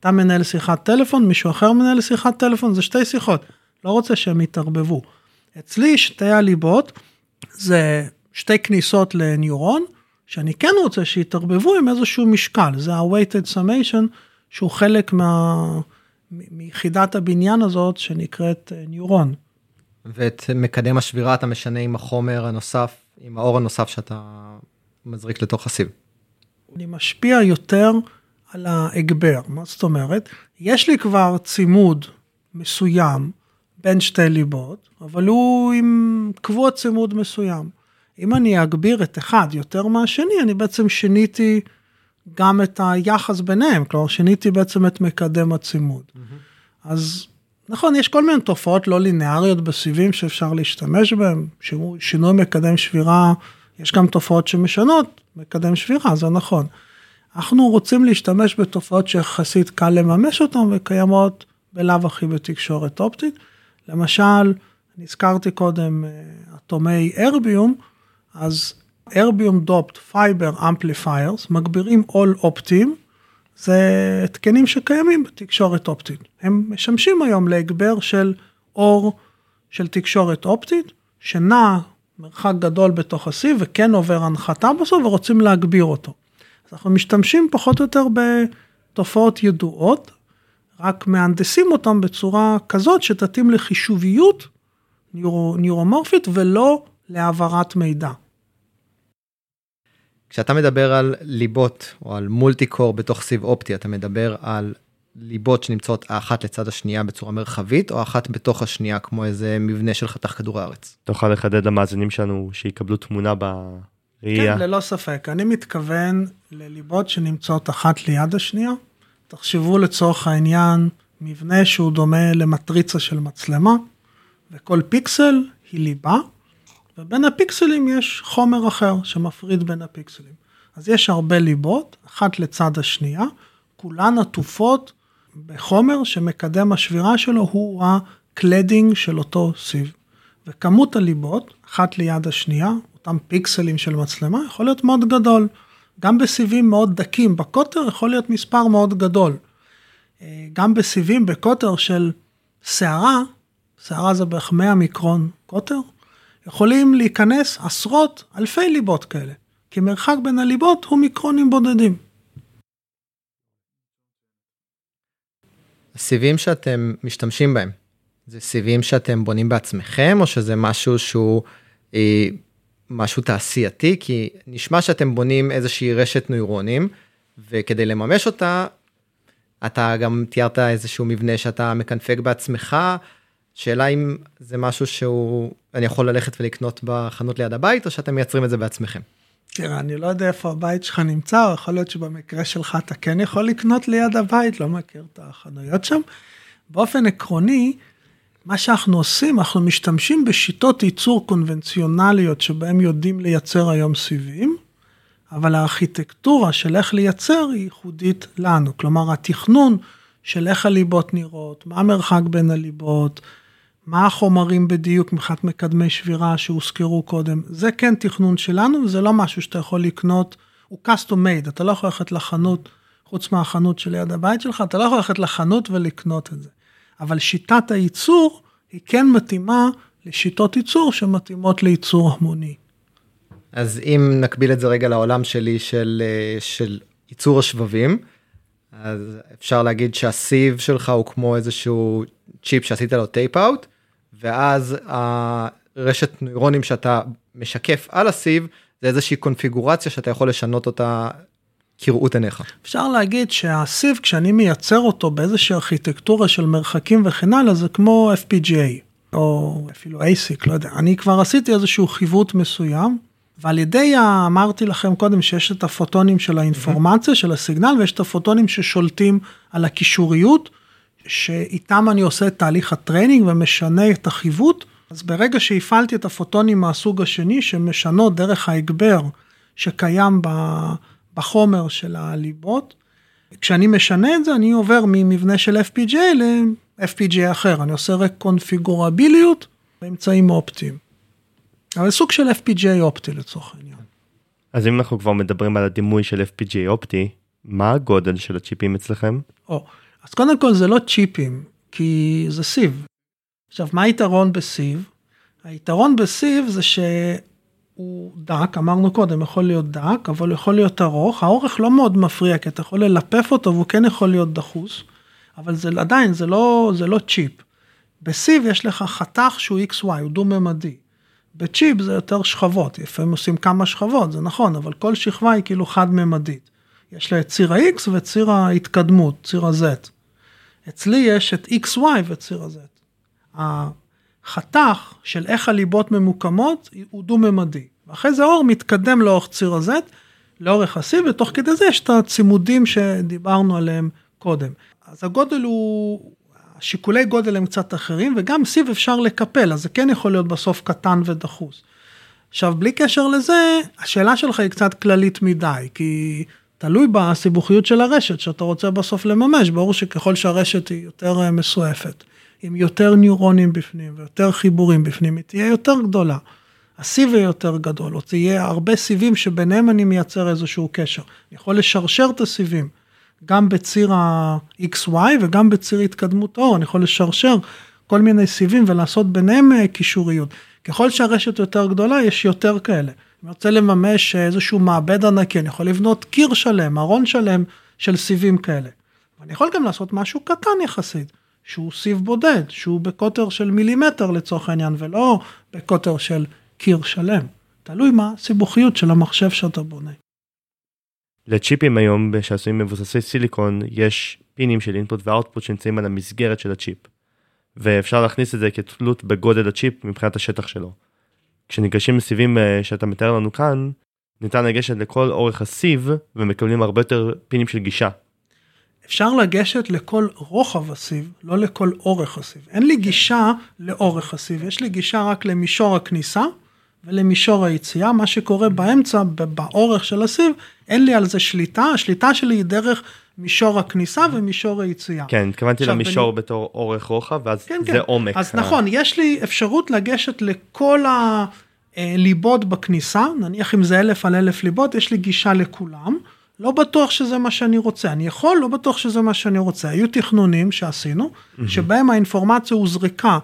Speaker 2: אתה מנהל שיחת טלפון, מישהו אחר מנהל שיחת טלפון, זה שתי שיחות, לא רוצה שהם יתערבבו. אצלי שתי הליבות זה שתי כניסות לניורון, שאני כן רוצה שיתערבבו עם איזשהו משקל, זה ה-weighted summation, שהוא חלק מה... מיחידת הבניין הזאת שנקראת אה, ניורון.
Speaker 3: ואת מקדם השבירה אתה משנה עם החומר הנוסף, עם האור הנוסף שאתה מזריק לתוך הסיב.
Speaker 2: אני משפיע יותר על ההגבר, מה זאת אומרת? יש לי כבר צימוד מסוים בין שתי ליבות, אבל הוא עם קבוע צימוד מסוים. אם אני אגביר את אחד יותר מהשני, אני בעצם שיניתי גם את היחס ביניהם, כלומר שיניתי בעצם את מקדם הצימוד. Mm-hmm. אז נכון, יש כל מיני תופעות לא לינאריות בסיבים שאפשר להשתמש בהן, שינוי מקדם שבירה, יש גם תופעות שמשנות מקדם שבירה, זה נכון. אנחנו רוצים להשתמש בתופעות שיחסית קל לממש אותן וקיימות בלאו הכי בתקשורת אופטית. למשל, הזכרתי קודם אטומי ארביום, אז erbium doped fiber amplifiers מגבירים עול אופטיים, זה התקנים שקיימים בתקשורת אופטית. הם משמשים היום להגבר של אור של תקשורת אופטית, שנע מרחק גדול בתוך הסיב וכן עובר הנחתה בסוף ורוצים להגביר אותו. אז אנחנו משתמשים פחות או יותר בתופעות ידועות, רק מהנדסים אותם בצורה כזאת שתתאים לחישוביות ניאור, ניאורומורפית ולא להעברת מידע.
Speaker 3: כשאתה מדבר על ליבות או על מולטי קור בתוך סיב אופטי, אתה מדבר על ליבות שנמצאות האחת לצד השנייה בצורה מרחבית, או אחת בתוך השנייה כמו איזה מבנה של חתך כדור הארץ?
Speaker 4: תוכל לחדד למאזינים שלנו שיקבלו תמונה בראייה.
Speaker 2: כן, ללא ספק. אני מתכוון לליבות שנמצאות אחת ליד השנייה. תחשבו לצורך העניין מבנה שהוא דומה למטריצה של מצלמה, וכל פיקסל היא ליבה, ובין הפיקסלים יש חומר אחר שמפריד בין הפיקסלים. אז יש הרבה ליבות, אחת לצד השנייה, כולן עטופות בחומר שמקדם השבירה שלו הוא ה-cladding של אותו סיב. וכמות הליבות, אחת ליד השנייה, אותם פיקסלים של מצלמה, יכול להיות מאוד גדול. גם בסיבים מאוד דקים בקוטר יכול להיות מספר מאוד גדול. אה, גם בסיבים בקוטר של שערה, שערה זה בערך 100 מיקרון קוטר, יכולים להיכנס עשרות אלפי ליבות כאלה, כי מרחק בין הליבות הוא מיקרונים בודדים.
Speaker 3: הסיבים שאתם משתמשים בהם, זה סיבים שאתם בונים בעצמכם, או שזה משהו שהוא אה, משהו תעשייתי? כי נשמע שאתם בונים איזושהי רשת נוירונים, וכדי לממש אותה, אתה גם תיארת איזשהו מבנה שאתה מקנפג בעצמך, שאלה אם זה משהו שהוא, אני יכול ללכת ולקנות בחנות ליד הבית, או שאתם מייצרים את זה בעצמכם?
Speaker 2: תראה, אני לא יודע איפה הבית שלך נמצא, או יכול להיות שבמקרה שלך אתה כן יכול לקנות ליד הבית, לא מכיר את החנויות שם. באופן עקרוני, מה שאנחנו עושים, אנחנו משתמשים בשיטות ייצור קונבנציונליות שבהם יודעים לייצר היום סיבים, אבל הארכיטקטורה של איך לייצר היא ייחודית לנו. כלומר, התכנון של איך הליבות נראות, מה המרחק בין הליבות, מה החומרים בדיוק מבחינת מקדמי שבירה שהוזכרו קודם, זה כן תכנון שלנו, וזה לא משהו שאתה יכול לקנות, הוא custom made, אתה לא יכול ללכת לחנות, חוץ מהחנות שליד הבית שלך, אתה לא יכול ללכת לחנות ולקנות את זה. אבל שיטת הייצור היא כן מתאימה לשיטות ייצור שמתאימות לייצור המוני.
Speaker 3: אז אם נקביל את זה רגע לעולם שלי של, אה, של ייצור השבבים, אז אפשר להגיד שהסיב שלך הוא כמו איזשהו צ'יפ שעשית לו tape out, ואז הרשת נוירונים שאתה משקף על הסיב זה איזושהי קונפיגורציה שאתה יכול לשנות אותה כראות עיניך.
Speaker 2: אפשר להגיד שהסיב כשאני מייצר אותו באיזושהי ארכיטקטורה של מרחקים וכן הלאה זה כמו FPGA או אפילו ASIC לא יודע אני כבר עשיתי איזשהו חיווט מסוים ועל ידי אמרתי לכם קודם שיש את הפוטונים של האינפורמציה של הסיגנל ויש את הפוטונים ששולטים על הקישוריות. שאיתם אני עושה את תהליך ה training ומשנה את החיווט, אז ברגע שהפעלתי את הפוטונים מהסוג השני, שמשנות דרך ההגבר שקיים בחומר של הליבות, כשאני משנה את זה, אני עובר ממבנה של FPGA ל-FPGA אחר, אני עושה רק קונפיגורביליות באמצעים אופטיים. אבל סוג של FPGA אופטי לצורך העניין.
Speaker 4: אז אם אנחנו כבר מדברים על הדימוי של FPGA אופטי, מה הגודל של הצ'יפים אצלכם?
Speaker 2: או, אז קודם כל זה לא צ'יפים, כי זה סיב. עכשיו, מה היתרון בסיב? היתרון בסיב זה שהוא דק, אמרנו קודם, יכול להיות דק, אבל יכול להיות ארוך. האורך לא מאוד מפריע, כי אתה יכול ללפף אותו והוא כן יכול להיות דחוס, אבל זה עדיין, זה לא, זה לא צ'יפ. בסיב יש לך חתך שהוא XY, הוא דו-ממדי. בצ'יפ זה יותר שכבות, לפעמים עושים כמה שכבות, זה נכון, אבל כל שכבה היא כאילו חד-ממדית. יש לה את ציר ה-X וציר ההתקדמות, ציר ה-Z. אצלי יש את XY וציר ה-Z. החתך של איך הליבות ממוקמות הוא דו-ממדי. ואחרי זה אור מתקדם לאורך ציר ה-Z, לאורך ה-C, ותוך כדי זה יש את הצימודים שדיברנו עליהם קודם. אז הגודל הוא, שיקולי גודל הם קצת אחרים, וגם סיב אפשר לקפל, אז זה כן יכול להיות בסוף קטן ודחוס. עכשיו, בלי קשר לזה, השאלה שלך היא קצת כללית מדי, כי תלוי בסיבוכיות של הרשת שאתה רוצה בסוף לממש, ברור שככל שהרשת היא יותר אה, מסועפת, עם יותר ניורונים בפנים ויותר חיבורים בפנים, היא תהיה יותר גדולה. הסיב יהיה יותר גדול, או תהיה הרבה סיבים שביניהם אני מייצר איזשהו קשר. אני יכול לשרשר את הסיבים. גם בציר ה-XY וגם בציר התקדמות האור, אני יכול לשרשר כל מיני סיבים ולעשות ביניהם אה, קישוריות. ככל שהרשת יותר גדולה, יש יותר כאלה. אני רוצה לממש איזשהו מעבד ענקי, אני יכול לבנות קיר שלם, ארון שלם של סיבים כאלה. אני יכול גם לעשות משהו קטן יחסית, שהוא סיב בודד, שהוא בקוטר של מילימטר לצורך העניין, ולא בקוטר של קיר שלם. תלוי מה הסיבוכיות של המחשב שאתה בונה.
Speaker 4: לצ'יפים היום שעשויים מבוססי סיליקון יש פינים של אינפוט ואוטפוט שנמצאים על המסגרת של הצ'יפ. ואפשר להכניס את זה כתלות בגודל הצ'יפ מבחינת השטח שלו. כשניגשים לסיבים אה, שאתה מתאר לנו כאן, ניתן לגשת לכל אורך הסיב ומקבלים הרבה יותר פינים של גישה.
Speaker 2: אפשר לגשת לכל רוחב הסיב, לא לכל אורך הסיב. אין לי גישה לאורך הסיב, יש לי גישה רק למישור הכניסה ולמישור היציאה, מה שקורה באמצע, באורך של הסיב, אין לי על זה שליטה, השליטה שלי היא דרך מישור הכניסה ומישור היציאה.
Speaker 4: כן, התכוונתי למישור בני... בתור אורך רוחב, ואז כן, זה כן. עומק.
Speaker 2: אז ה... נכון, יש לי אפשרות לגשת לכל הליבות בכניסה, נניח אם זה אלף על אלף ליבות, יש לי גישה לכולם. לא בטוח שזה מה שאני רוצה, אני יכול, לא בטוח שזה מה שאני רוצה. היו תכנונים שעשינו, mm-hmm. שבהם האינפורמציה הוזרקה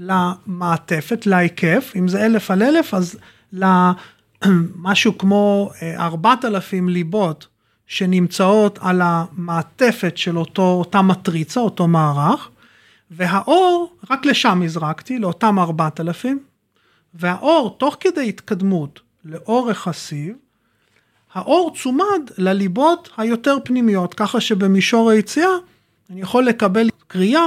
Speaker 2: למעטפת, להיקף, אם זה אלף על אלף, אז למשהו כמו אה, ארבעת אלפים ליבות שנמצאות על המעטפת של אותו, אותה מטריצה, אותו מערך, והאור, רק לשם הזרקתי, לאותם ארבעת אלפים, והאור, תוך כדי התקדמות לאורך הסיב, האור צומד לליבות היותר פנימיות, ככה שבמישור היציאה אני יכול לקבל קריאה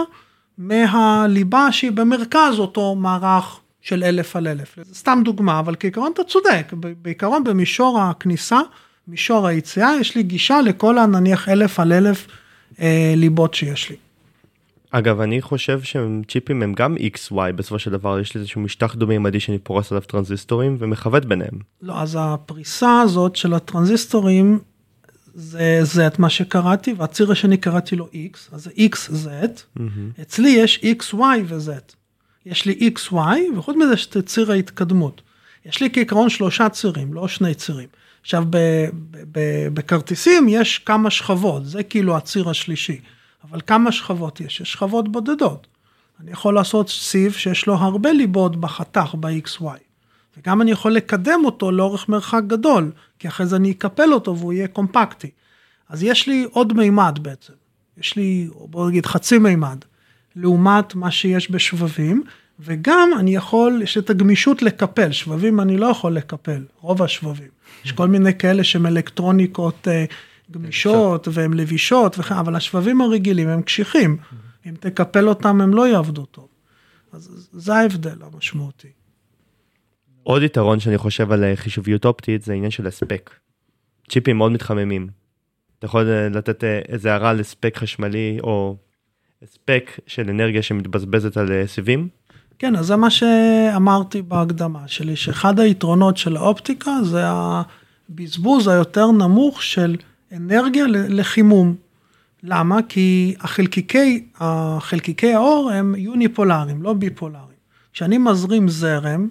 Speaker 2: מהליבה שהיא במרכז אותו מערך של אלף על אלף. זה סתם דוגמה, אבל כעיקרון אתה צודק, בעיקרון במישור הכניסה, מישור היציאה, יש לי גישה לכל הנניח אלף על אלף אה, ליבות שיש לי.
Speaker 4: אגב, אני חושב שצ'יפים הם גם XY בסופו של דבר, יש לי איזשהו משטח דו-מימדי שאני פורס עליו טרנזיסטורים ומכוות ביניהם.
Speaker 2: לא, אז הפריסה הזאת של הטרנזיסטורים זה Z מה שקראתי, והציר השני קראתי לו X, אז זה XZ, mm-hmm. אצלי יש XY ו-Z. יש לי XY, וחוץ מזה יש את ציר ההתקדמות. יש לי כעיקרון שלושה צירים, לא שני צירים. עכשיו, בכרטיסים יש כמה שכבות, זה כאילו הציר השלישי. אבל כמה שכבות יש? יש שכבות בודדות. אני יכול לעשות סיב שיש לו הרבה ליבות בחתך ב-XY. וגם אני יכול לקדם אותו לאורך מרחק גדול, כי אחרי זה אני אקפל אותו והוא יהיה קומפקטי. אז יש לי עוד מימד בעצם. יש לי, בוא נגיד, חצי מימד, לעומת מה שיש בשבבים, וגם אני יכול, יש את הגמישות לקפל, שבבים אני לא יכול לקפל, רוב השבבים. יש כל מיני כאלה שהם אלקטרוניקות אה, גמישות והן לבישות, וכן, אבל השבבים הרגילים הם קשיחים. אם תקפל אותם הם לא יעבדו טוב. אז זה ההבדל המשמעותי.
Speaker 4: עוד יתרון שאני חושב על אה, חישוביות אופטית זה העניין של הספק. צ'יפים מאוד מתחממים. אתה יכול אה, לתת אה, איזה הערה לספק חשמלי או הספק של אנרגיה שמתבזבזת על סיבים?
Speaker 2: כן, אז זה מה שאמרתי בהקדמה שלי, שאחד היתרונות של האופטיקה זה הבזבוז היותר נמוך של אנרגיה לחימום. למה? כי החלקיקי, החלקיקי האור הם יוניפולריים, לא ביפולריים. כשאני מזרים זרם,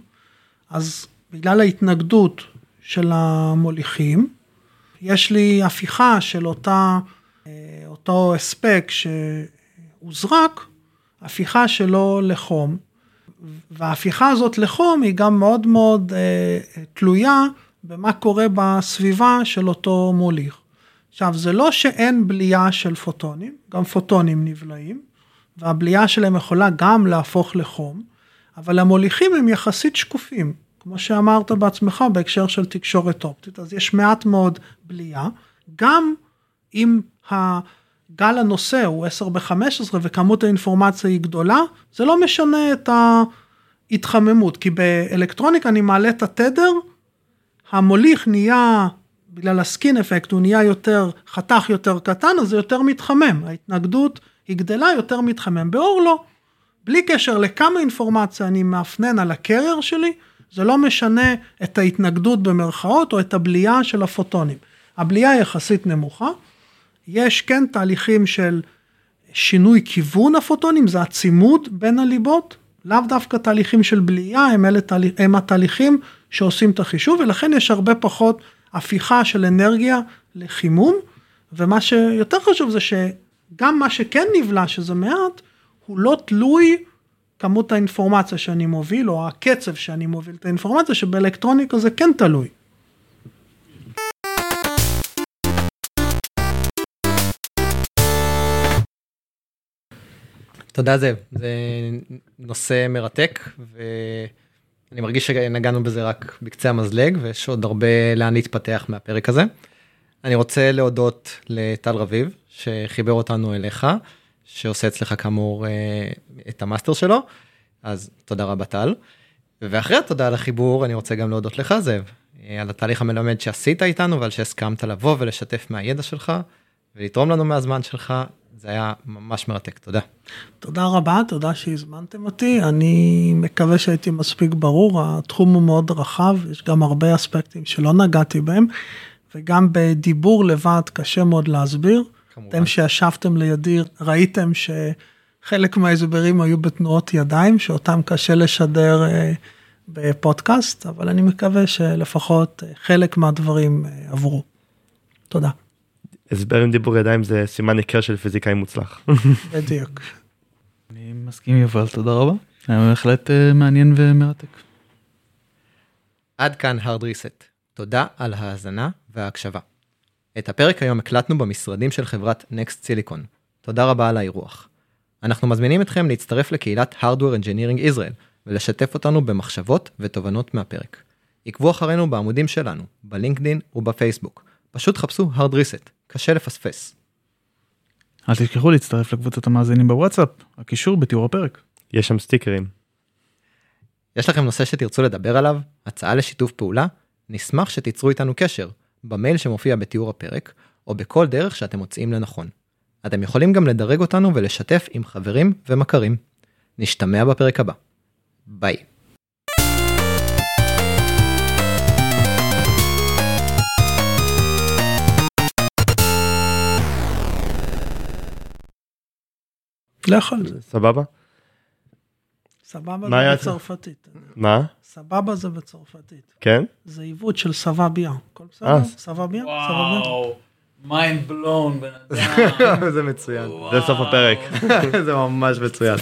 Speaker 2: אז בגלל ההתנגדות של המוליכים, יש לי הפיכה של אותה, אה, אותו הספק שהוזרק, הפיכה שלו לחום, וההפיכה הזאת לחום היא גם מאוד מאוד אה, תלויה במה קורה בסביבה של אותו מוליך. עכשיו, זה לא שאין בלייה של פוטונים, גם פוטונים נבלעים, והבלייה שלהם יכולה גם להפוך לחום, אבל המוליכים הם יחסית שקופים, כמו שאמרת בעצמך בהקשר של תקשורת אופטית, אז יש מעט מאוד בלייה, גם אם גל הנושא הוא 10 ב-15 וכמות האינפורמציה היא גדולה, זה לא משנה את ההתחממות, כי באלקטרוניקה אני מעלה את התדר, המוליך נהיה, בגלל הסקין אפקט, הוא נהיה יותר, חתך יותר קטן, אז זה יותר מתחמם, ההתנגדות היא גדלה, יותר מתחמם. באור לא, בלי קשר לכמה אינפורמציה אני מאפנן על הקרייר שלי, זה לא משנה את ההתנגדות במרכאות או את הבליעה של הפוטונים. הבליעה יחסית נמוכה, יש כן תהליכים של שינוי כיוון הפוטונים, זה הצימוד בין הליבות, לאו דווקא תהליכים של בליעה, הם, אלה, הם התהליכים שעושים את החישוב, ולכן יש הרבה פחות הפיכה של אנרגיה לחימום, ומה שיותר חשוב זה שגם מה שכן נבלע, שזה מעט, הוא לא תלוי כמות האינפורמציה שאני מוביל, או הקצב שאני מוביל את האינפורמציה, שבאלקטרוניקה זה כן תלוי.
Speaker 3: תודה זאב, זה נושא מרתק ואני מרגיש שנגענו בזה רק בקצה המזלג ויש עוד הרבה לאן להתפתח מהפרק הזה. אני רוצה להודות לטל רביב שחיבר אותנו אליך, שעושה אצלך כאמור אה, את המאסטר שלו, אז תודה רבה טל. ואחרי התודה על החיבור אני רוצה גם להודות לך זאב, אה, על התהליך המלמד שעשית איתנו ועל שהסכמת לבוא ולשתף מהידע שלך ולתרום לנו מהזמן שלך זה היה ממש מרתק, תודה.
Speaker 2: תודה רבה, תודה שהזמנתם אותי. אני מקווה שהייתי מספיק ברור, התחום הוא מאוד רחב, יש גם הרבה אספקטים שלא נגעתי בהם, וגם בדיבור לבד קשה מאוד להסביר. כמובן. אתם שישבתם לידי ראיתם שחלק מההסברים היו בתנועות ידיים, שאותם קשה לשדר אה, בפודקאסט, אבל אני מקווה שלפחות אה, חלק מהדברים אה, עברו. תודה.
Speaker 4: הסבר עם דיבור ידיים זה סימן היכר של פיזיקאי מוצלח.
Speaker 2: בדיוק.
Speaker 1: אני מסכים יובל, תודה רבה. היה בהחלט uh, מעניין ומרתק.
Speaker 3: עד כאן hard reset. תודה על ההאזנה וההקשבה. את הפרק היום הקלטנו במשרדים של חברת Next Silicon. תודה רבה על האירוח. אנחנו מזמינים אתכם להצטרף לקהילת Hardware Engineering Israel ולשתף אותנו במחשבות ותובנות מהפרק. עקבו אחרינו בעמודים שלנו, בלינקדין ובפייסבוק. פשוט חפשו hard reset, קשה לפספס.
Speaker 1: אל תשכחו להצטרף לקבוצת המאזינים בוואטסאפ, הקישור בתיאור הפרק.
Speaker 4: יש שם סטיקרים.
Speaker 3: יש לכם נושא שתרצו לדבר עליו? הצעה לשיתוף פעולה? נשמח שתיצרו איתנו קשר, במייל שמופיע בתיאור הפרק, או בכל דרך שאתם מוצאים לנכון. אתם יכולים גם לדרג אותנו ולשתף עם חברים ומכרים. נשתמע בפרק הבא. ביי.
Speaker 2: לא יכול.
Speaker 4: סבבה?
Speaker 2: סבבה בצרפתית.
Speaker 4: מה?
Speaker 2: סבבה זה בצרפתית.
Speaker 4: כן?
Speaker 2: זה עיוות של סבביה. הכל בסדר?
Speaker 4: אה.
Speaker 2: סבביה? סבביה?
Speaker 1: וואו, mind blown בן אדם.
Speaker 3: זה מצוין.
Speaker 4: זה סוף הפרק.
Speaker 3: זה ממש מצוין.